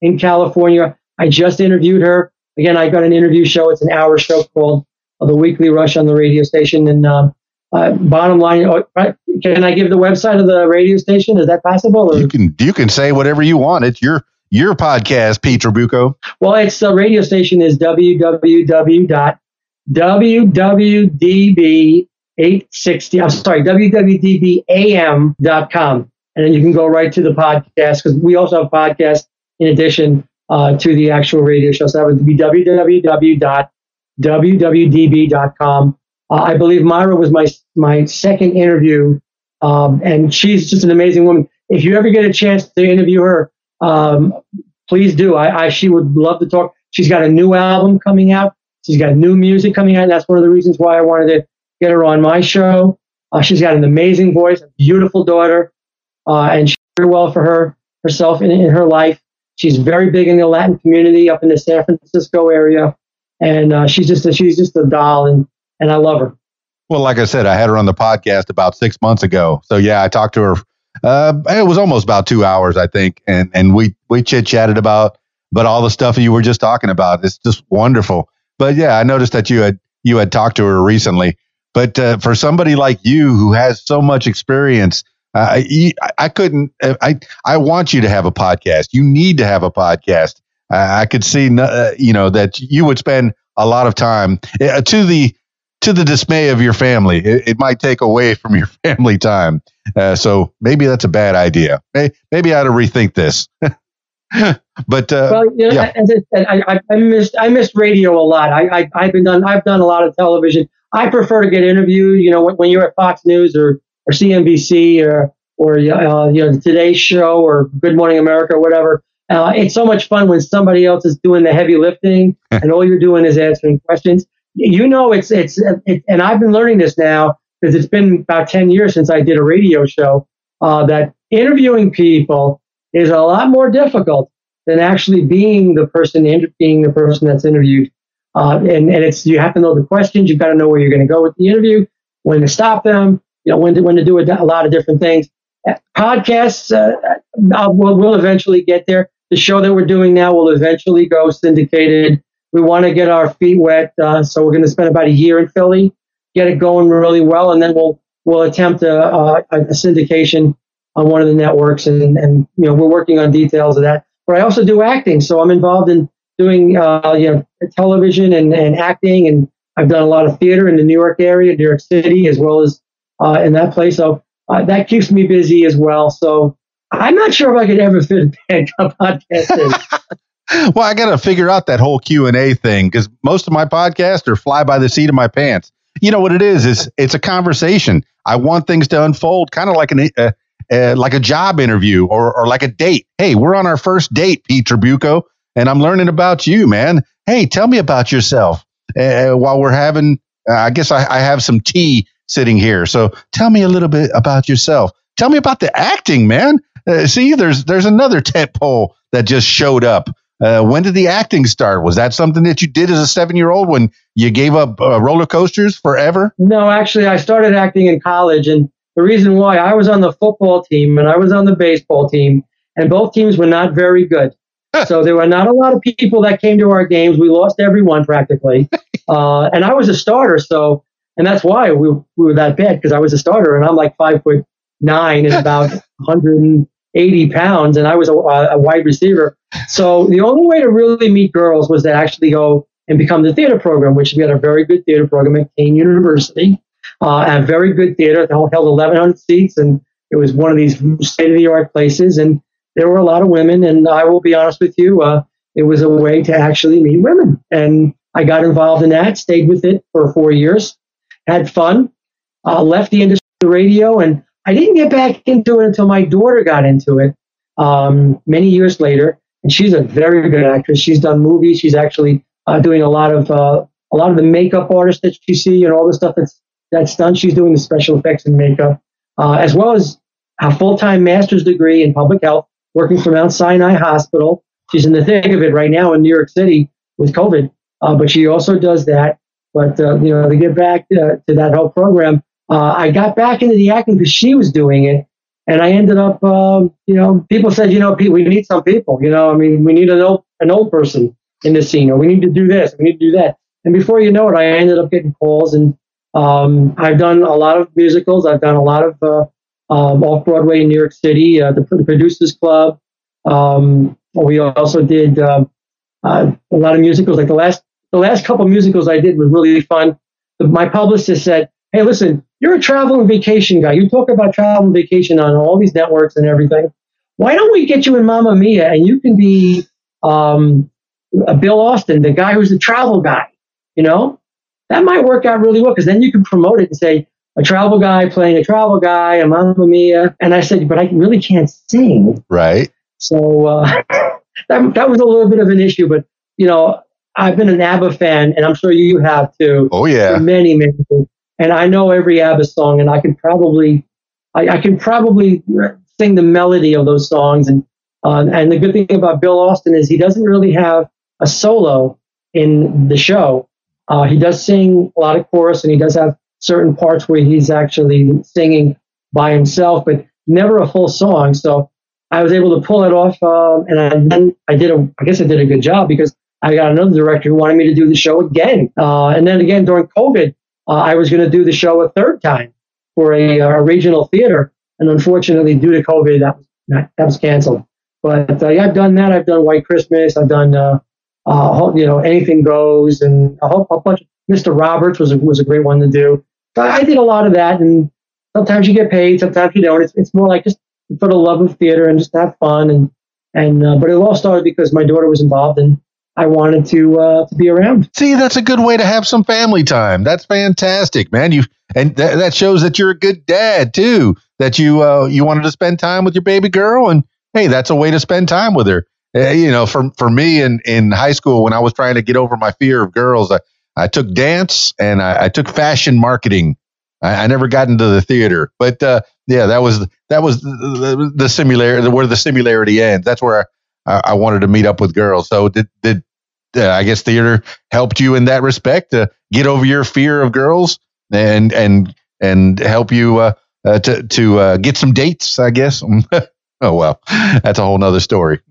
in California. I just interviewed her. Again, I got an interview show. It's an hour show called uh, The Weekly Rush on the radio station. And um, uh, bottom line, oh, can I give the website of the radio station? Is that possible? Or? You can you can say whatever you want. It's your your podcast, Pete Trabucco. Well, it's the radio station is www.wwdb 860, I'm sorry, www.dbam.com. And then you can go right to the podcast because we also have podcasts in addition uh, to the actual radio show. So that would be www.wwdb.com. Uh, I believe Myra was my my second interview, um, and she's just an amazing woman. If you ever get a chance to interview her, um, please do. I, I, she would love to talk. She's got a new album coming out. She's got new music coming out. And that's one of the reasons why I wanted to get her on my show. Uh, she's got an amazing voice, a beautiful daughter, uh, and she's very well for her herself in, in, her life. She's very big in the Latin community up in the San Francisco area, and uh, she's just a, she's just a doll, and and I love her. Well, like I said, I had her on the podcast about six months ago. So yeah, I talked to her. Uh, it was almost about two hours, I think, and and we we chit chatted about but all the stuff you were just talking about. It's just wonderful. But yeah, I noticed that you had you had talked to her recently, but uh, for somebody like you who has so much experience, uh, I, I couldn't. Uh, I I want you to have a podcast. You need to have a podcast. I could see, uh, you know, that you would spend a lot of time uh, to the to the dismay of your family. It, it might take away from your [LAUGHS] family time. Uh, so maybe that's a bad idea. Maybe I ought to rethink this. [LAUGHS] but uh, well, you know, yeah. as I said, I, I, missed I missed radio a lot. I, I have been done I've done a lot of television. I prefer to get interviewed. You know, when, when you're at Fox News or or CNBC or or uh, you know the Today Show or Good Morning America or whatever. Uh, it's so much fun when somebody else is doing the heavy lifting [LAUGHS] and all you're doing is answering questions. You know, it's it's it, and I've been learning this now because it's been about ten years since I did a radio show. Uh, that interviewing people is a lot more difficult than actually being the person being the person that's interviewed. Uh, and, and it's you have to know the questions. You've got to know where you're going to go with the interview, when to stop them, you know, when to, when to do a, a lot of different things. Podcasts, uh, we'll, we'll eventually get there. The show that we're doing now will eventually go syndicated. We want to get our feet wet, uh, so we're going to spend about a year in Philly, get it going really well, and then we'll we'll attempt a, a, a syndication on one of the networks, and, and you know we're working on details of that. But I also do acting, so I'm involved in doing uh, you know television and, and acting, and I've done a lot of theater in the New York area, New York City, as well as uh, in that place. So uh, that keeps me busy as well. So I'm not sure if I could ever fit a [LAUGHS] podcast in. [LAUGHS] well, I got to figure out that whole Q and A thing because most of my podcasts are fly by the seat of my pants. You know what it is? Is it's a conversation. I want things to unfold, kind of like an uh, uh, like a job interview or, or like a date. Hey, we're on our first date, Pete Trabucco, and I'm learning about you, man. Hey, tell me about yourself. Uh, while we're having, uh, I guess I, I have some tea sitting here. So tell me a little bit about yourself. Tell me about the acting, man. Uh, see, there's there's another tent pole that just showed up. Uh, when did the acting start? Was that something that you did as a seven year old when you gave up uh, roller coasters forever? No, actually, I started acting in college, and the reason why I was on the football team and I was on the baseball team, and both teams were not very good. So there were not a lot of people that came to our games. We lost everyone practically, [LAUGHS] uh, and I was a starter. So, and that's why we, we were that bad because I was a starter, and I'm like five foot nine and about [LAUGHS] 180 pounds, and I was a, a wide receiver. So the only way to really meet girls was to actually go and become the theater program, which we had a very good theater program at Kean University, uh, a very good theater. It held 1,100 seats, and it was one of these state of the art places. And there were a lot of women, and I will be honest with you, uh, it was a way to actually meet women. And I got involved in that, stayed with it for four years, had fun, uh, left the industry, the radio, and I didn't get back into it until my daughter got into it um, many years later. And she's a very good actress. She's done movies. She's actually uh, doing a lot of uh, a lot of the makeup artists that you see and all the stuff that's that's done. She's doing the special effects and makeup, uh, as well as a full time master's degree in public health, working for Mount Sinai Hospital. She's in the thick of it right now in New York City with COVID, uh, but she also does that. But uh, you know, to get back uh, to that whole program, I got back into the acting because she was doing it, and I ended up, um, you know, people said, you know, we need some people. You know, I mean, we need an old an old person in the scene, or we need to do this, we need to do that. And before you know it, I ended up getting calls, and um, I've done a lot of musicals. I've done a lot of uh, um, off Broadway in New York City, uh, the, the, Producers Club. Um, we also did uh, uh, a lot of musicals. Like the last the last couple musicals I did was really fun. My publicist said, "Hey, listen, you're a travel and vacation guy. You talk about travel and vacation on all these networks and everything. Why don't we get you in Mamma Mia and you can be um, Bill Austin, the guy who's the travel guy? You know, that might work out really well because then you can promote it and say a travel guy playing a travel guy, a Mamma Mia. And I said, but I really can't sing. Right. So uh, [LAUGHS] that that was a little bit of an issue, but you know, I've been an ABBA fan, and I'm sure you have too. Oh yeah. For many many years and I know every ABBA song, and I can probably, I, I can probably sing the melody of those songs. And uh, and the good thing about Bill Austin is he doesn't really have a solo in the show. Uh, he does sing a lot of chorus, and he does have certain parts where he's actually singing by himself, but never a full song. So I was able to pull it off, um, and I, then I did a, I guess I did a good job because I got another director who wanted me to do the show again. Uh, and then again during COVID, uh, I was going to do the show a third time for a, a, regional theater, and unfortunately, due to COVID, that was that was canceled. But uh, yeah, I've done that. I've done White Christmas. I've done uh, uh you know Anything Goes, and a whole a bunch. Of, Mr. Roberts was a, was a great one to do. So I did a lot of that, and sometimes you get paid, sometimes you don't. It's, it's more like just for the love of theater and just have fun. And and uh, but it all started because my daughter was involved, and I wanted to uh, to be around. See, that's a good way to have some family time. That's fantastic, man. You and th- that shows that you're a good dad too. That you uh, you wanted to spend time with your baby girl, and hey, that's a way to spend time with her. Uh, you know, for for me in in high school when I was trying to get over my fear of girls, I, I took dance and I, I took fashion marketing. I, I, never got into the theater, but uh, yeah, that was that was the, the, the similarity where the similarity ends. That's where I, I wanted to meet up with girls. So did did uh, I guess theater helped you in that respect to get over your fear of girls and and and help you uh, uh, to to uh, get some dates. I guess. [LAUGHS] oh well, that's a whole nother story. [LAUGHS]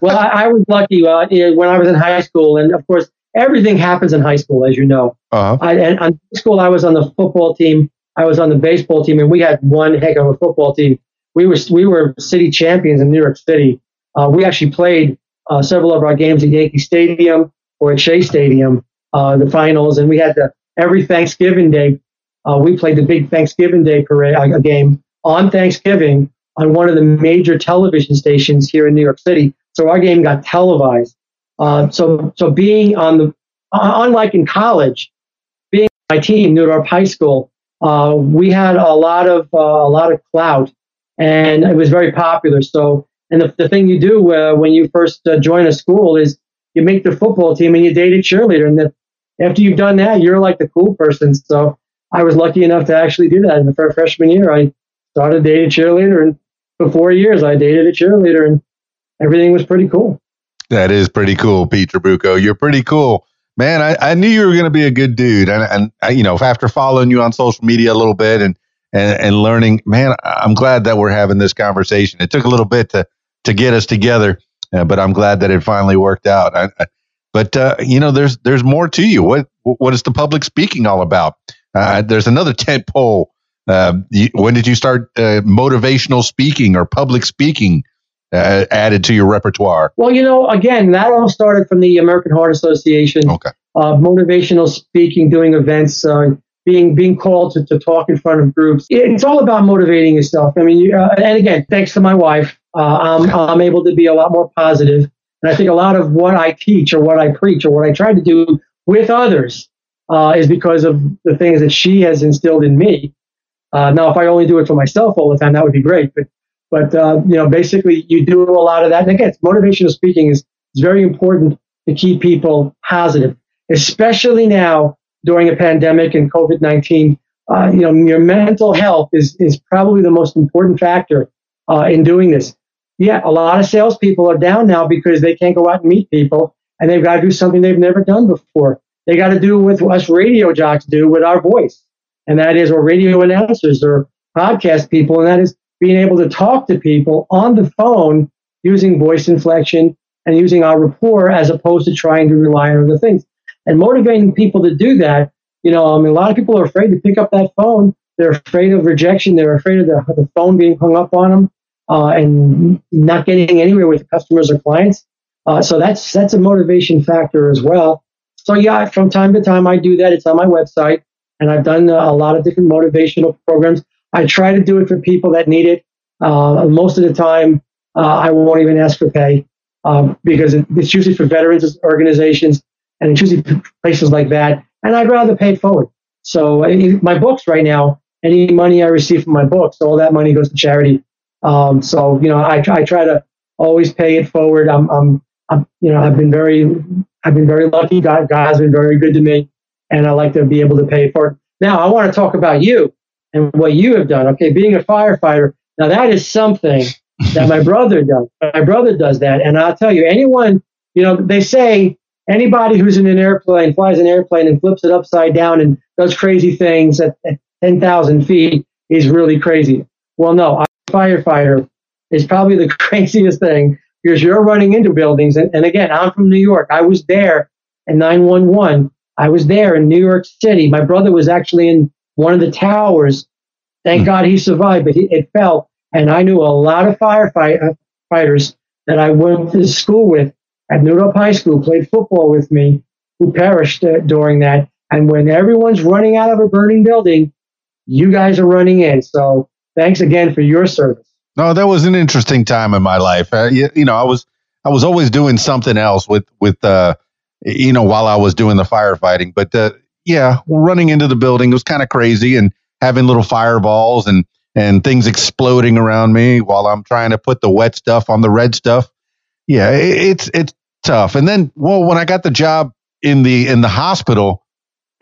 well, I, I, was lucky uh, when I was in high school, and of course, everything happens in high school, as you know. Uh-huh. I, and on school, I was on the football team. I was on the baseball team, and we had one heck of a football team we were we were city champions in New York City. Uh, we actually played uh, several of our games at Yankee Stadium or at Shea Stadium, uh, the finals, and we had the every Thanksgiving Day. Uh, we played the big Thanksgiving Day parade a game on Thanksgiving on one of the major television stations here in New York City. So our game got televised. Uh, so so being on the unlike in college, being my team, New York High School, uh, we had a lot of a lot of clout and it was very popular. So, and the, the thing you do uh, when you first uh, join a school is you make the football team and you date a cheerleader, and the, after you've done that, you're like the cool person. So, I was lucky enough to actually do that in the freshman year. I started dating a cheerleader, and for four years, I dated a cheerleader, and everything was pretty cool. That is pretty cool, Pete Trabucco. You're pretty cool. Man, I, I knew you were going to be a good dude. And, and I, you know, after following you on social media a little bit and and, and learning. Man, I'm glad that we're having this conversation. It took a little bit to to get us together. Uh, but I'm glad that it finally worked out. I, I, but uh, you know, there's there's more to you. What what is the public speaking all about? Uh, there's another tent pole. Uh, you, when did you start uh, motivational speaking or public speaking uh, added to your repertoire? Well, you know, again, that all started from the American Heart Association. Okay. motivational speaking, doing events, being being called to, to talk in front of groups. It's all about motivating yourself. I mean, uh, and again, thanks to my wife, uh, I'm I'm able to be a lot more positive. And I think a lot of what I teach or what I preach or what I try to do with others uh, is because of the things that she has instilled in me. Uh, now, if I only do it for myself all the time, that would be great. But but uh, you know, basically, you do a lot of that. And again, motivational speaking is is very important to keep people positive, especially now during a pandemic and COVID 19, uh, you know, your mental health is, is probably the most important factor uh, in doing this. Yeah, a lot of salespeople are down now because they can't go out and meet people and they've got to do something they've never done before. They got to do what us radio jocks do with our voice, and that is, or radio announcers or podcast people, and that is being able to talk to people on the phone using voice inflection and using our rapport as opposed to trying to rely on other things and motivating people to do that. You know, I mean, a lot of people are afraid to pick up that phone. They're afraid of rejection. They're afraid of the, the phone being hung up on them uh, and not getting anywhere with customers or clients. Uh, so that's that's a motivation factor as well. So yeah, from time to time I do that. It's on my website, and I've done a lot of different motivational programs. I try to do it for people that need it. Uh, most of the time, uh, I won't even ask for pay um, because it's usually for veterans organizations and it's usually places like that. And I'd rather pay it forward. So my books right now, any money I receive from my books, all that money goes to charity. Um, so you know, I, I try to always pay it forward. I'm, I'm, I'm, you know, I've been very, I've been very lucky. God, God has been very good to me, and I like to be able to pay for it. Now, I want to talk about you and what you have done. Okay, being a firefighter. Now that is something that my [LAUGHS] brother does. My brother does that, and I'll tell you, anyone, you know, they say anybody who's in an airplane, flies an airplane and flips it upside down and does crazy things at, at 10,000 feet is really crazy. Well, no, a firefighter is probably the [LAUGHS] craziest thing because you're running into buildings. And, and again, I'm from New York. I was there in 911. I was there in New York City. My brother was actually in one of the towers. Thank mm. God he survived, but he, it fell. And I knew a lot of firefighters that I went to school with at New Hope High School played football with me who perished uh, during that. And when everyone's running out of a burning building, you guys are running in. So thanks again for your service. No, that was an interesting time in my life. Uh, you, you, know, I was I was always doing something else with with uh, you know while I was doing the firefighting. But yeah, running into the building was kind of crazy and having little fireballs and and things exploding around me while I'm trying to put the wet stuff on the red stuff yeah, it's it's tough. And then, well, when I got the job in the in the hospital,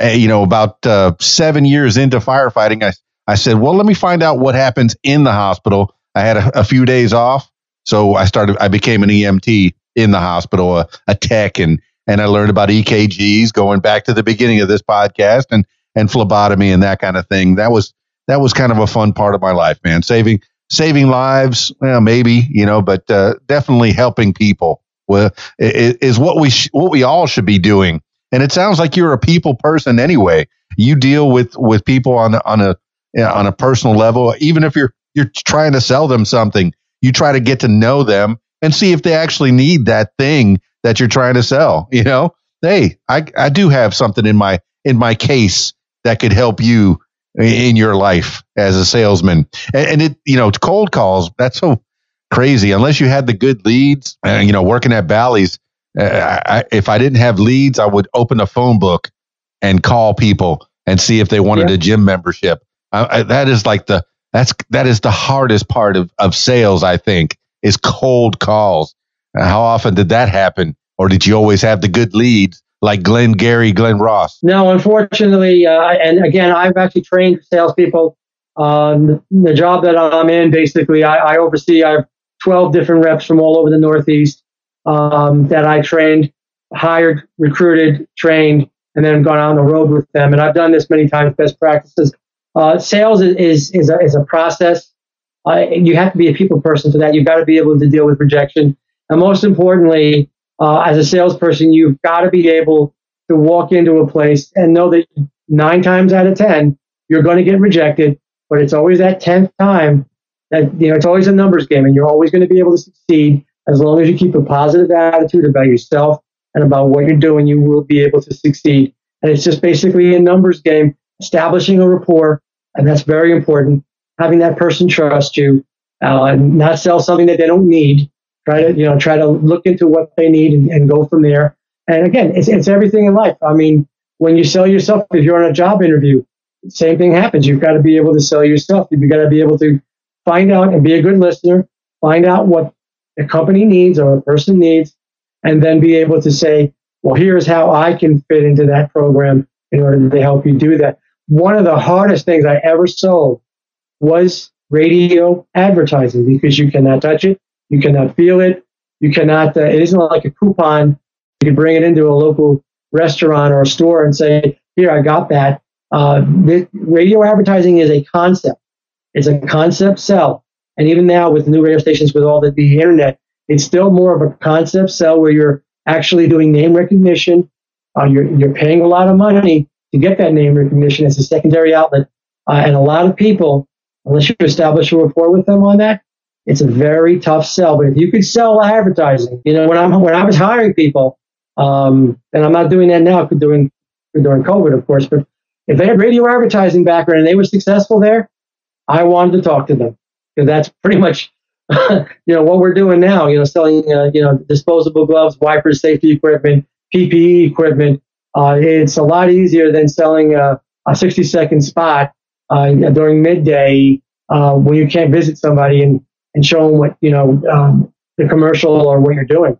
uh, you know, about uh, seven years into firefighting, I I said, well, let me find out what happens in the hospital. I had a, a few days off, so I started. I became an EMT in the hospital, a, a tech, and and I learned about EKGs, going back to the beginning of this podcast, and and phlebotomy and that kind of thing. That was that was kind of a fun part of my life, man. Saving saving lives, well, maybe you know, but uh, definitely helping people well, is what we sh- what we all should be doing. And it sounds like you're a people person anyway. You deal with with people on on a on a personal level, even if you're you're trying to sell them something. You try to get to know them and see if they actually need that thing that you're trying to sell. You know, hey, I I do have something in my in my case that could help you in your life as a salesman. And, and it, you know, cold calls, that's so crazy. Unless you had the good leads, uh, you know, working at Bally's, uh, I, if I didn't have leads, I would open a phone book and call people and see if they wanted yeah. a gym membership. I, I, that is like the that's that is the hardest part of of sales. I think is cold calls. How often did that happen, or did you always have the good leads like Glengarry Glen Ross? No, unfortunately, uh, and again, I've actually trained salespeople. Um, the job that I'm in, basically, I, I, oversee. I have 12 different reps from all over the Northeast um, that I trained, hired, recruited, trained, and then gone on the road with them. And I've done this many times. Best practices. Uh, sales is is a, is a process. uh, you have to be a people person for that. You've got to be able to deal with rejection. And most importantly, uh, as a salesperson, you've got to be able to walk into a place and know that nine times out of 10, you're going to get rejected, but it's always that 10th time that, you know, it's always a numbers game and you're always going to be able to succeed as long as you keep a positive attitude about yourself and about what you're doing, you will be able to succeed. And it's just basically a numbers game, establishing a rapport, and that's very important. Having that person trust you, uh, and not sell something that they don't need. Try to, you know, try to look into what they need and, and go from there. And again, it's, it's everything in life. I mean, when you sell yourself, if you're on a job interview, same thing happens. You've got to be able to sell yourself. You've got to be able to find out and be a good listener, find out what the company needs or a person needs, and then be able to say, well, here's how I can fit into that program in order to help you do that. One of the hardest things I ever sold was radio advertising because you cannot touch it, you cannot feel it, you cannot, uh, it isn't like a coupon. You can bring it into a local restaurant or a store and say, here, I got that. Uh, radio advertising is a concept. It's a concept sell. And even now with new radio stations, with all the, the internet, it's still more of a concept sell where you're actually doing name recognition. Uh, you're, you're paying a lot of money to get that name recognition as a secondary outlet. Uh, and a lot of people, unless you establish a rapport with them on that, it's a very tough sell. But if you could sell advertising, you know, when I'm when I was hiring people, um, and I'm not doing that now during during COVID, of course, but if they had radio advertising background and they were successful there, I wanted to talk to them because that's pretty much [LAUGHS] you know what we're doing now. You know, selling uh, you know disposable gloves, wipers, safety equipment, PPE equipment. Uh, it's a lot easier than selling a, a 60 second spot uh, during midday uh, when you can't visit somebody and and show them what you know um, the commercial or what you're doing.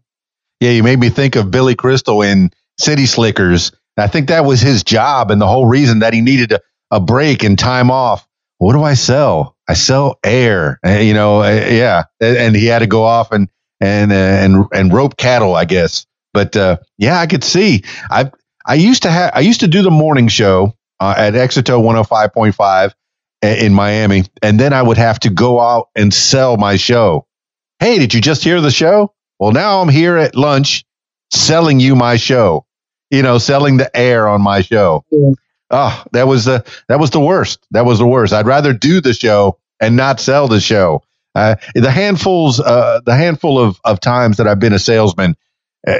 Yeah, you made me think of Billy Crystal in City Slickers. I think that was his job and the whole reason that he needed a, a break and time off. What do I sell? I sell air, uh, you know, uh, yeah. And he had to go off and, and, uh, and, and rope cattle, I guess. But, uh, yeah, I could see. I, I used to have, I used to do the morning show uh, at Exito 105.5 in Miami. And then I would have to go out and sell my show. Hey, did you just hear the show? Well, now I'm here at lunch selling you my show, you know, selling the air on my show. Yeah oh, that was the that was the worst. That was the worst. I'd rather do the show and not sell the show. Uh, the handfuls, uh, the handful of, of times that I've been a salesman, uh,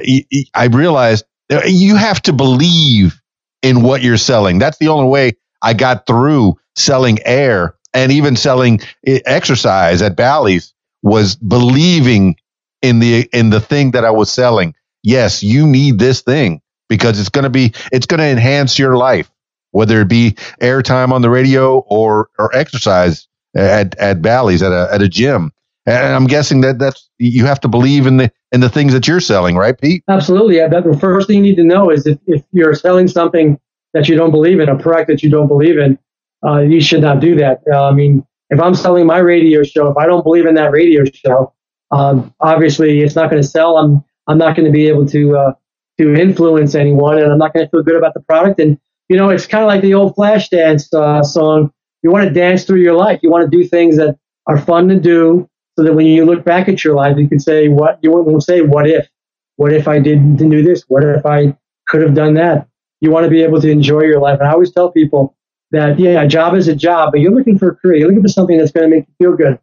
I realized uh, you have to believe in what you're selling. That's the only way I got through selling air and even selling exercise at Bally's was believing in the in the thing that I was selling. Yes, you need this thing because it's going to be it's going to enhance your life whether it be airtime on the radio or or exercise at at Bally's at a at a gym. And I'm guessing that that's you have to believe in the in the things that you're selling, right, Pete? Absolutely. Yeah, the first thing you need to know is if, if you're selling something that you don't believe in, a product that you don't believe in, uh, you should not do that. Uh, I mean, if I'm selling my radio show, if I don't believe in that radio show, um, obviously it's not going to sell. I'm I'm not going to be able to uh, to influence anyone, and I'm not going to feel good about the product. And you know, it's kind of like the old Flashdance uh, song. You want to dance through your life. You want to do things that are fun to do, so that when you look back at your life, you can say, "What?" You won't say, "What if?" What if I didn't do this? What if I could have done that? You want to be able to enjoy your life. And I always tell people that, yeah, a job is a job, but you're looking for a career. You're looking for something that's going to make you feel good.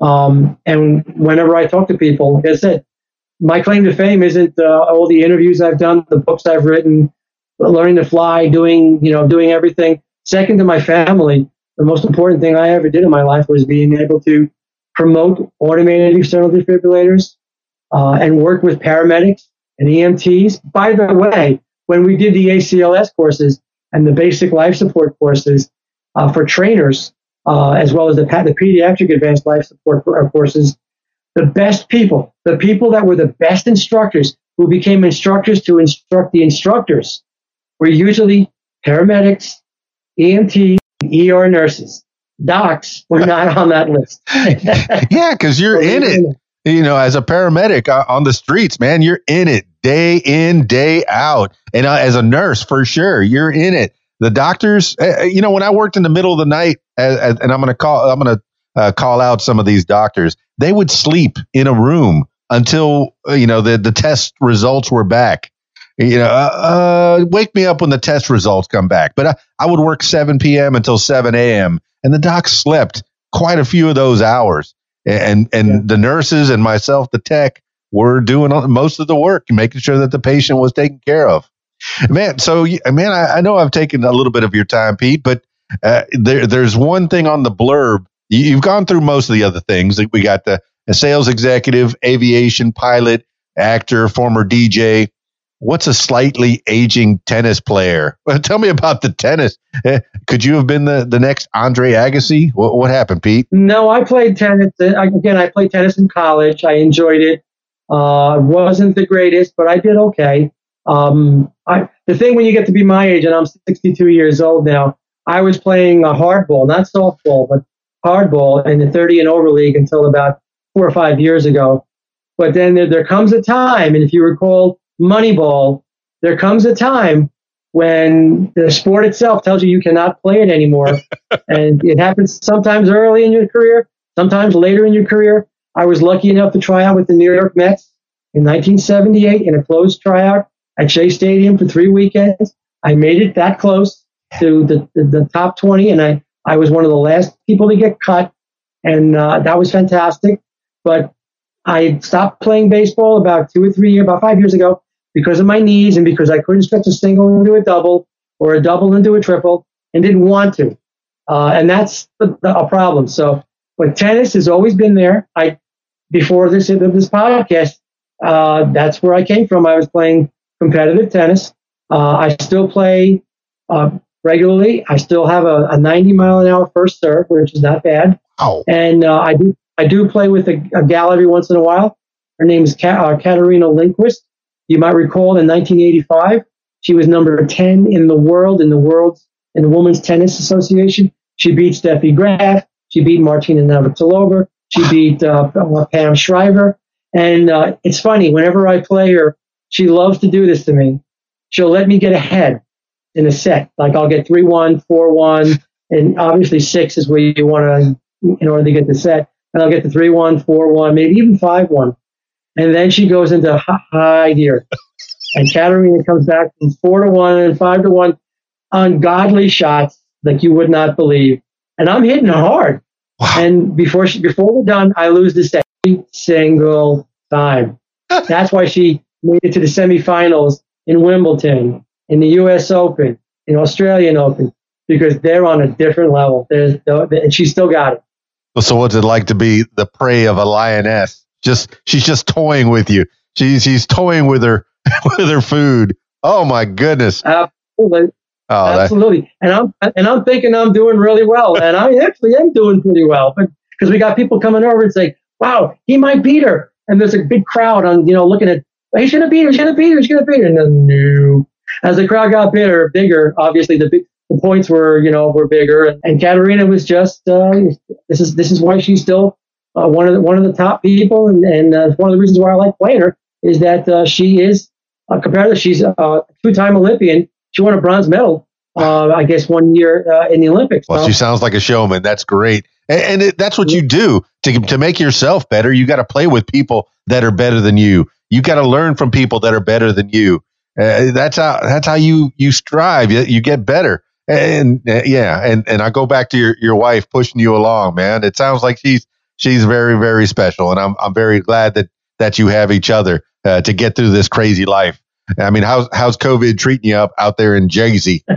Um, and whenever I talk to people, like I said, my claim to fame isn't uh, all the interviews I've done, the books I've written, learning to fly, doing, you know, doing everything. Second to my family, the most important thing I ever did in my life was being able to promote automated external defibrillators uh, and work with paramedics and EMTs. By the way, when we did the ACLS courses and the basic life support courses uh, for trainers, uh, as well as the, the pediatric advanced life support uh, courses, the best people, the people that were the best instructors who became instructors to instruct the instructors were usually paramedics, EMT, ER nurses. Docs were not on that list. [LAUGHS] yeah, because you're [LAUGHS] in it. You know, as a paramedic uh, on the streets, man, you're in it day in, day out. And uh, as a nurse, for sure, you're in it. The doctors, uh, you know, when I worked in the middle of the night, and I'm going to call, I'm going to uh, call out some of these doctors. They would sleep in a room until you know the the test results were back. You know, wake me up when the test results come back. But I, I would work 7 p.m. until 7 a.m. and the doc slept quite a few of those hours. And and yeah. the nurses and myself, the tech, were doing most of the work, making sure that the patient was taken care of. Man, so man, I, I know I've taken a little bit of your time, Pete, but uh, there, there's one thing on the blurb. You've gone through most of the other things. We got the sales executive, aviation pilot, actor, former DJ. What's a slightly aging tennis player? [LAUGHS] Tell me about the tennis. Eh, could you have been the, the next Andre Agassi? What, what happened, Pete? No, I played tennis. Again, I played tennis in college. I enjoyed it. Uh, wasn't the greatest, but I did okay. Um, I, the thing when you get to be my age, and I'm 62 years old now, I was playing a hardball, not softball, but hardball in the 30 and over league until about four or five years ago. But then there, there comes a time, and if you recall Moneyball, there comes a time when the sport itself tells you you cannot play it anymore. [LAUGHS] and it happens sometimes early in your career, sometimes later in your career. I was lucky enough to try out with the New York Mets in 1978 in a closed tryout at Shea Stadium for three weekends. I made it that close to the, the, the top 20, and I, I was one of the last people to get cut, and uh, that was fantastic. But I stopped playing baseball about two or three years, about five years ago, because of my knees and because I couldn't stretch a single into a double or a double into a triple and didn't want to. Uh, and that's the, the, a problem. So, but tennis has always been there. I, before this, this podcast, uh, that's where I came from. I was playing competitive tennis. Uh, I still play uh, regularly. I still have a, a, 90 mile an hour first serve, which is not bad. Oh. And uh, I do I do play with a, a, gal every once in a while. Her name is Ka- uh, Catarina Lindqvist. You might recall in 1985, she was number 10 in the world in the world's in the Women's Tennis Association. She beat Steffi Graf. She beat Martina Navratilova. She beat uh, Pam Shriver. And uh, it's funny, whenever I play her, she loves to do this to me. She'll let me get ahead in a set. Like I'll get 3 1, 4 1, and obviously 6 is where you want to, in order to get the set. And I'll get the 3 1, 4 1, maybe even 5 1. And then she goes into high gear. and Catarina comes back from 4 to 1 and 5 to 1, ungodly shots like you would not believe. And I'm hitting her hard. Wow. And before she, before we're done, I lose the set every single time. [LAUGHS] That's why she made it to the semifinals in Wimbledon, in the U.S. Open, in Australian Open, because they're on a different level. There's, and she still got it. So, what's it like to be the prey of a lioness? Just she's just toying with you. She's she's toying with her [LAUGHS] with her food. Oh my goodness! Absolutely. Oh, Absolutely. That. And I'm and I'm thinking I'm doing really well, [LAUGHS] and I actually am doing pretty well. But because we got people coming over and say, "Wow, he might beat her," and there's a big crowd on you know looking at he's gonna beat her, he's gonna beat her, he's gonna beat her, and then no. As the crowd got bigger, bigger, obviously the big, the points were you know were bigger, and, and Catarina was just uh, this is this is why she's still uh, one of the one of the top people, and and uh, one of the reasons why I like playing her is that uh, she is uh, comparative. She's a two-time Olympian. She won a bronze medal, uh, I guess, one year uh, in the Olympics. Well, so. she sounds like a showman. That's great, and, and it, that's what you do to to make yourself better. You got to play with people that are better than you. You got to learn from people that are better than you. Uh, that's how that's how you you strive. You, you get better. And uh, yeah, and and I go back to your your wife pushing you along, man. It sounds like she's she's very very special, and I'm I'm very glad that that you have each other uh, to get through this crazy life. I mean, how's how's COVID treating you up out there in Jersey? [LAUGHS]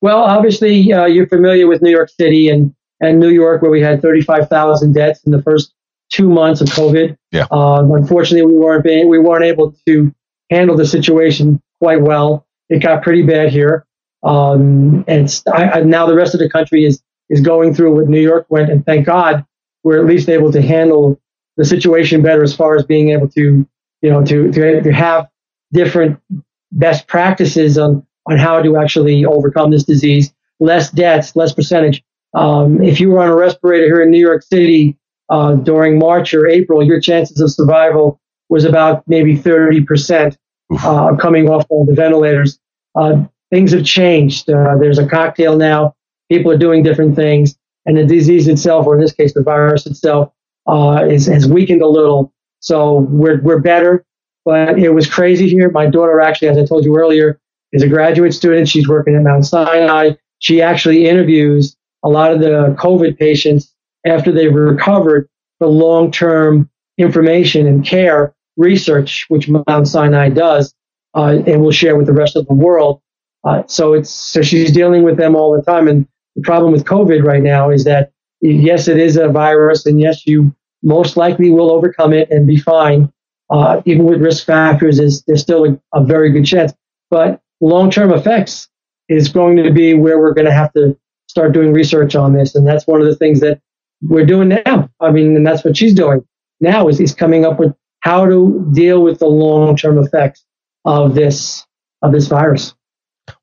Well, obviously, uh, you're familiar with New York City and and New York, where we had 35,000 deaths in the first two months of COVID. Yeah. Uh, unfortunately, we weren't being, we weren't able to handle the situation quite well. It got pretty bad here, um, and I, I, now the rest of the country is is going through what New York went, and thank God we're at least able to handle the situation better as far as being able to you know to to, to have different best practices on on how to actually overcome this disease. Less deaths, less percentage. Um, if you were on a respirator here in New York City uh, during March or April, your chances of survival was about maybe 30% uh, coming off of the ventilators. Uh, things have changed. Uh, there's a cocktail now. People are doing different things. And the disease itself, or in this case, the virus itself, uh, is, has weakened a little. So we're, we're better. But it was crazy here. My daughter, actually, as I told you earlier, is a graduate student. She's working at Mount Sinai. She actually interviews a lot of the COVID patients after they've recovered for long term information and care research, which Mount Sinai does, uh, and will share with the rest of the world. Uh, so it's so she's dealing with them all the time. And the problem with COVID right now is that yes, it is a virus, and yes, you most likely will overcome it and be fine. Uh, even with risk factors, is there's still a, a very good chance. But long-term effects is going to be where we're going to have to start doing research on this, and that's one of the things that we're doing now. I mean, and that's what she's doing now is, is coming up with how to deal with the long-term effects of this of this virus.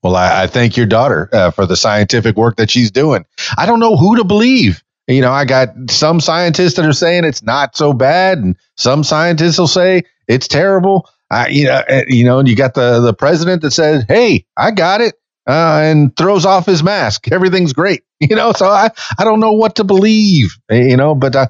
Well, I, I thank your daughter uh, for the scientific work that she's doing. I don't know who to believe. You know, I got some scientists that are saying it's not so bad, and some scientists will say it's terrible. I, you know, uh, you know, and you got the the president that says, "Hey, I got it," uh, and throws off his mask. Everything's great. [LAUGHS] You know, so I I don't know what to believe. You know, but uh,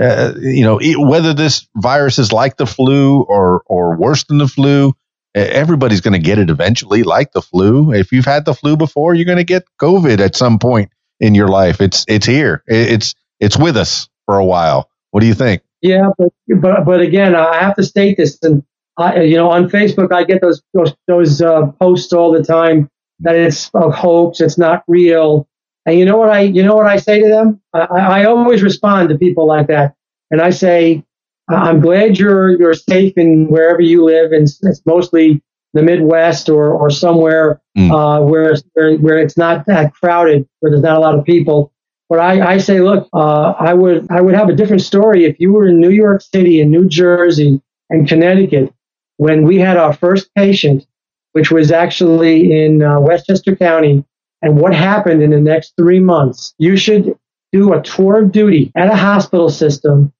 uh, you know, it, whether this virus is like the flu or or worse than the flu, everybody's going to get it eventually, like the flu. If you've had the flu before, you're going to get COVID at some point in your life. It's it's here. It's it's with us for a while. What do you think? Yeah, but but but again, I have to state this, and I, you know, on Facebook, I get those those, those uh, posts all the time that it's a hoax, it's not real. And you know what I you know what I say to them? I, I always respond to people like that, and I say, I'm glad you're you're safe in wherever you live, and it's mostly the Midwest or or somewhere mm. uh, where, where where it's not that crowded, where there's not a lot of people. But I, I say, look, uh, I would I would have a different story if you were in New York City and New Jersey and Connecticut when we had our first patient, which was actually in uh, Westchester County, and what happened in the next three months. You should do a tour of duty at a hospital system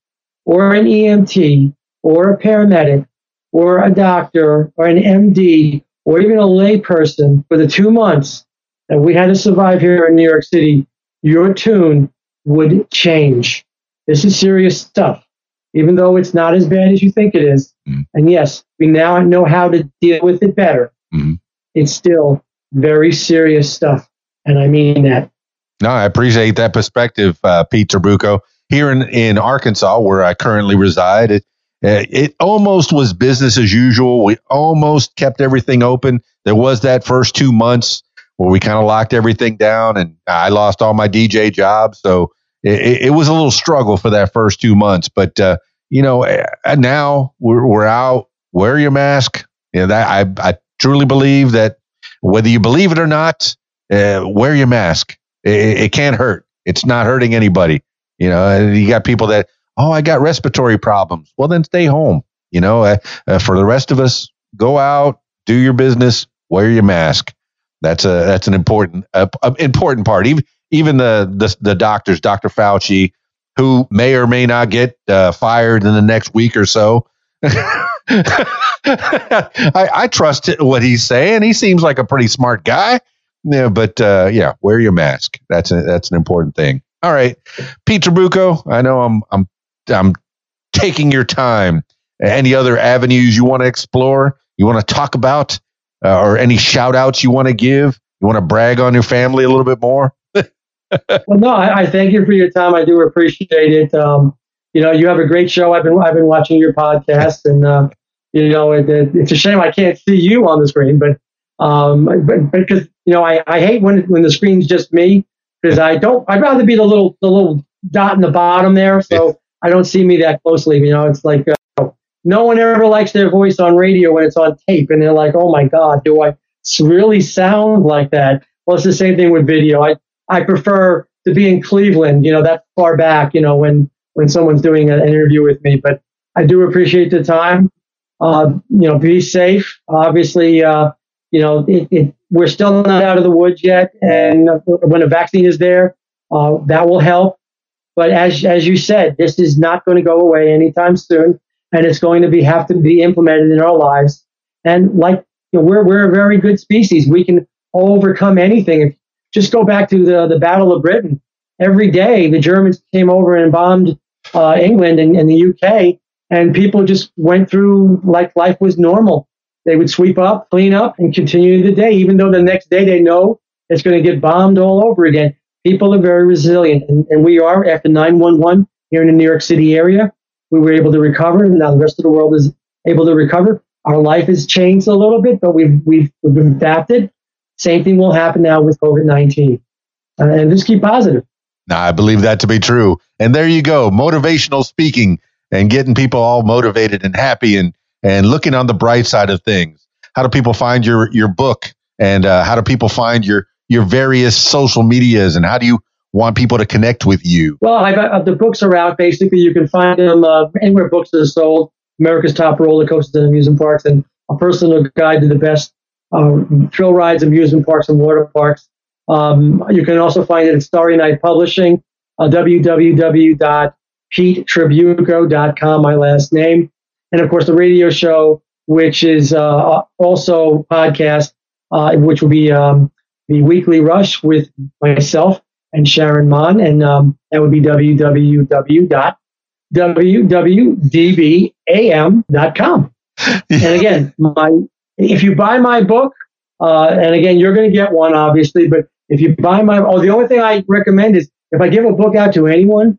or an EMT or a paramedic or a doctor or an MD or even a layperson for the two months that we had to survive here in New York City, your tune would change. This is serious stuff, even though it's not as bad as you think it is. Mm-hmm. And yes, we now know how to deal with it better. Mm-hmm. It's still very serious stuff. And I mean that. No, I appreciate that perspective, uh, Pete Trabucco here in, in Arkansas, where I currently reside, it, uh, it almost was business as usual. We almost kept everything open. There was that first two months where we kind of locked everything down, and I lost all my DJ jobs. So it, it was a little struggle for that first two months. But uh, you know, uh, now we're, we're out. Wear your mask. You know, that I I truly believe that whether you believe it or not, uh, wear your mask. It, it can't hurt. It's not hurting anybody. You know, you got people that, oh, I got respiratory problems. Well, then stay home. You know, uh, uh, for the rest of us, go out, do your business, wear your mask. That's a that's an important uh, important part. Even even the, the the doctors, Dr. Fauci, who may or may not get uh, fired in the next week or so. [LAUGHS] I, I, trust what he's saying. He seems like a pretty smart guy. Yeah, but uh, yeah, wear your mask. That's a, that's an important thing. All right, Pete Trabucco. I know I'm I'm I'm taking your time. Any other avenues you want to explore? You want to talk about, uh, or any shout outs you want to give? You want to brag on your family a little bit more? [LAUGHS] well, no, I, I, thank you for your time. I do appreciate it. Um, you know, you have a great show. I've been I've been watching your podcast, and uh, you know, it, it, it's a shame I can't see you on the screen, but um, but because you know, I, I hate when when the screen's just me because I don't. I'd rather be the little the little dot in the bottom there, so I don't see me that closely. You know, it's like uh, no one ever likes their voice on radio when it's on tape, and they're like, "Oh my God, do I really sound like that?" Well, it's the same thing with video. I I prefer to be in Cleveland. You know, that far back. You know, when when someone's doing an interview with me, but I do appreciate the time. Uh, you know, be safe. Obviously, uh, you know, it, it, we're still not out of the woods yet. And when a vaccine is there, uh, that will help. But as, as you said, this is not going to go away anytime soon. And it's going to be have to be implemented in our lives. And like, you know, we're, we're a very good species. We can overcome anything. If, just go back to the, the Battle of Britain. every day the Germans came over and bombed uh, England and, and the UK, and people just went through like life was normal. They would sweep up, clean up, and continue the day, even though the next day they know it's going to get bombed all over again. People are very resilient, and, and we are after 911 here in the New York City area. We were able to recover, and now the rest of the world is able to recover. Our life has changed a little bit, but we've we've, we've adapted. Same thing will happen now with COVID 19. Uh, and just keep positive. Now, I believe that to be true. And there you go, motivational speaking and getting people all motivated and happy and and looking on the bright side of things. How do people find your your book and uh, how do people find your your various social medias and how do you want people to connect with you? Well, uh, the books are out. Basically, you can find them uh, anywhere books are sold. America's Top Roller Coasters and Amusement Parks, and a personal guide to the best um, thrill rides, amusement parks, and water parks. Um, you can also find it at Starry Night Publishing, uh, www.petetrabucco.com, my last name. And of course, the radio show, which is uh, also podcast, uh, which will be um, the Weekly Rush with myself and Sharon Mon. And um, that would be www.wwdbam.com. [LAUGHS] and again, my if you buy my book, uh, and again, you're going to get one, obviously, but if you buy my, oh, the only thing I recommend is if I give a book out to anyone,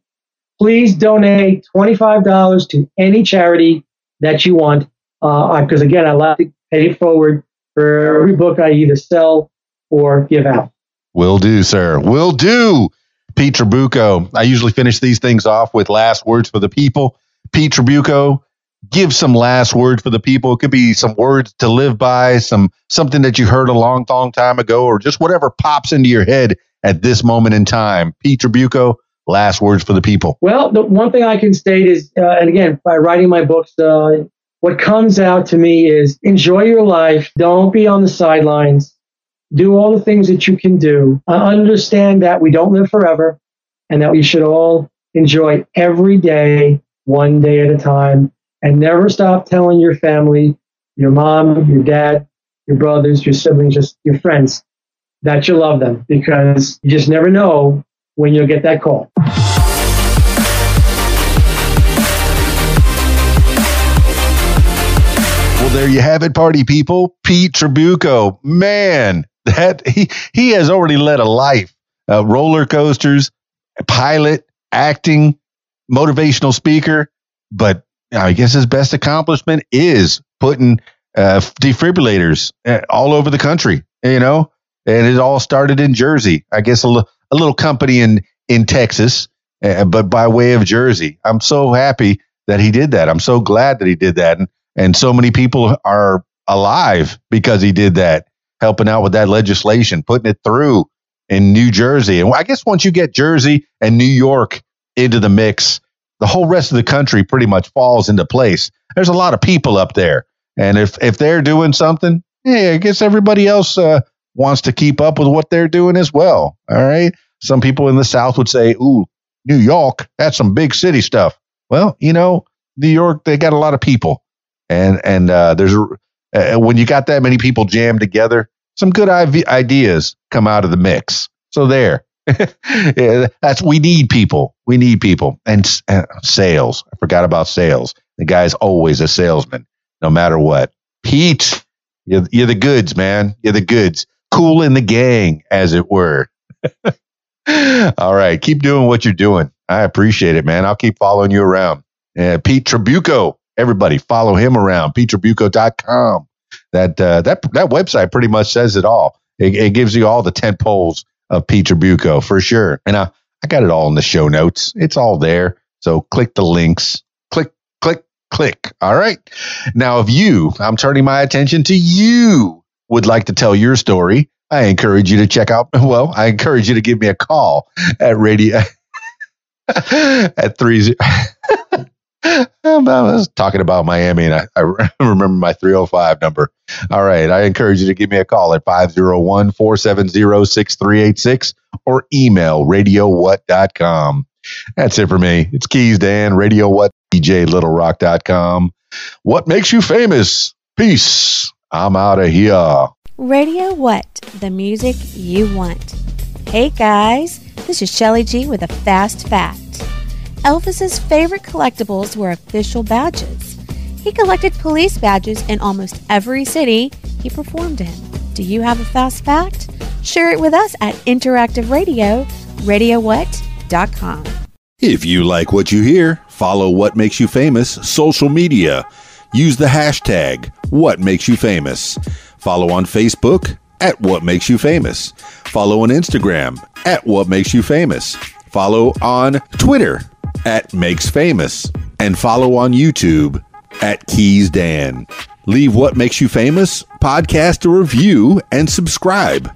please donate $25 to any charity that you want. Because uh, again, I like to pay it forward for every book I either sell or give out. Will do, sir. Will do. Pete Trabucco. I usually finish these things off with last words for the people. Pete Trabucco, give some last words for the people. It could be some words to live by, some something that you heard a long, long time ago, or just whatever pops into your head at this moment in time. Pete Trabucco, last words for the people. Well, the one thing I can state is, uh, and again, by writing my books, uh, what comes out to me is enjoy your life. Don't be on the sidelines. Do all the things that you can do. Uh, understand that we don't live forever and that we should all enjoy every day, one day at a time and never stop telling your family, your mom, your dad, your brothers, your siblings, just your friends that you love them because you just never know when you'll get that call. Well, there you have it, party people. Pete Trabucco, man, that he he has already led a life. Uh, roller coasters, pilot, acting, motivational speaker, but I guess his best accomplishment is putting uh, defibrillators uh, all over the country. You know, and it all started in Jersey. I guess a, l- a little company in in Texas, uh, but by way of Jersey. I'm so happy that he did that. I'm so glad that he did that, and and so many people are alive because he did that, helping out with that legislation, putting it through in New Jersey. And I guess once you get Jersey and New York into the mix, the whole rest of the country pretty much falls into place. There's a lot of people up there, and if if they're doing something, yeah, I guess everybody else uh, wants to keep up with what they're doing as well. All right. Some people in the South would say, "Ooh, New York, that's some big city stuff." Well, you know, New York, they got a lot of people, and and uh, there's uh, when you got that many people jammed together, some good ideas come out of the mix. So there. [LAUGHS] yeah, that's we need people. We need people and uh, sales. I forgot about sales. The guy's always a salesman, no matter what. Pete, you're, you're the goods, man. You're the goods. Kool and the Gang, as it were. [LAUGHS] All right, keep doing what you're doing. I appreciate it, man. I'll keep following you around. Pete Trabucco, everybody follow him around. PeteTrabucco.com. That uh, that that website pretty much says it all. It, it gives you all the tent poles of Pete Trabucco for sure. And I, I got it all in the show notes. It's all there. So click the links. Click, click, click. All right. Now, if you, I'm turning my attention to you, would like to tell your story, I encourage you to check out, [LAUGHS] well, I encourage you to give me a call at radio [LAUGHS] at three. [LAUGHS] I was talking about Miami and I, I, remember my 305 number. All right. I encourage you to give me a call at 501 470 6386 or email radiowhat.com. That's it for me. It's Keys Dan, Radio What, DJ Littlerock.com. What makes you famous? Peace. I'm out of here. Radio What, the music you want. Hey guys. This is Shelly G with a fast fact. Elvis's favorite collectibles were official badges. He collected police badges in almost every city he performed in. Do you have a fast fact? Share it with us at Interactive Radio, radiowhat.com. If you like what you hear, follow What Makes You Famous social media. Use the hashtag What Makes You Famous. Follow on Facebook at What Makes You Famous. Follow on Instagram at What Makes You Famous. Follow on Twitter at Makes Famous. And follow on YouTube at Keys Dan. Leave What Makes You Famous podcast a review and subscribe.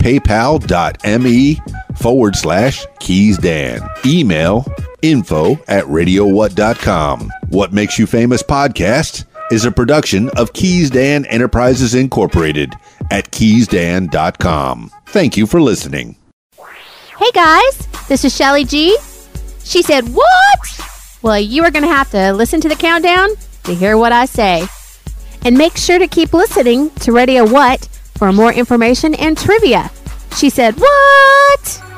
paypal.me forward slash keys dan. Email info at radiowhat.com. What Makes You Famous podcast is a production of Keys Dan Enterprises Incorporated at keysdan.com. Thank you for listening. Hey guys, this is Shelly G. She said, What? Well, you are going to have to listen to the countdown to hear what I say. And make sure to keep listening to Radio What for more information and trivia. She said, What?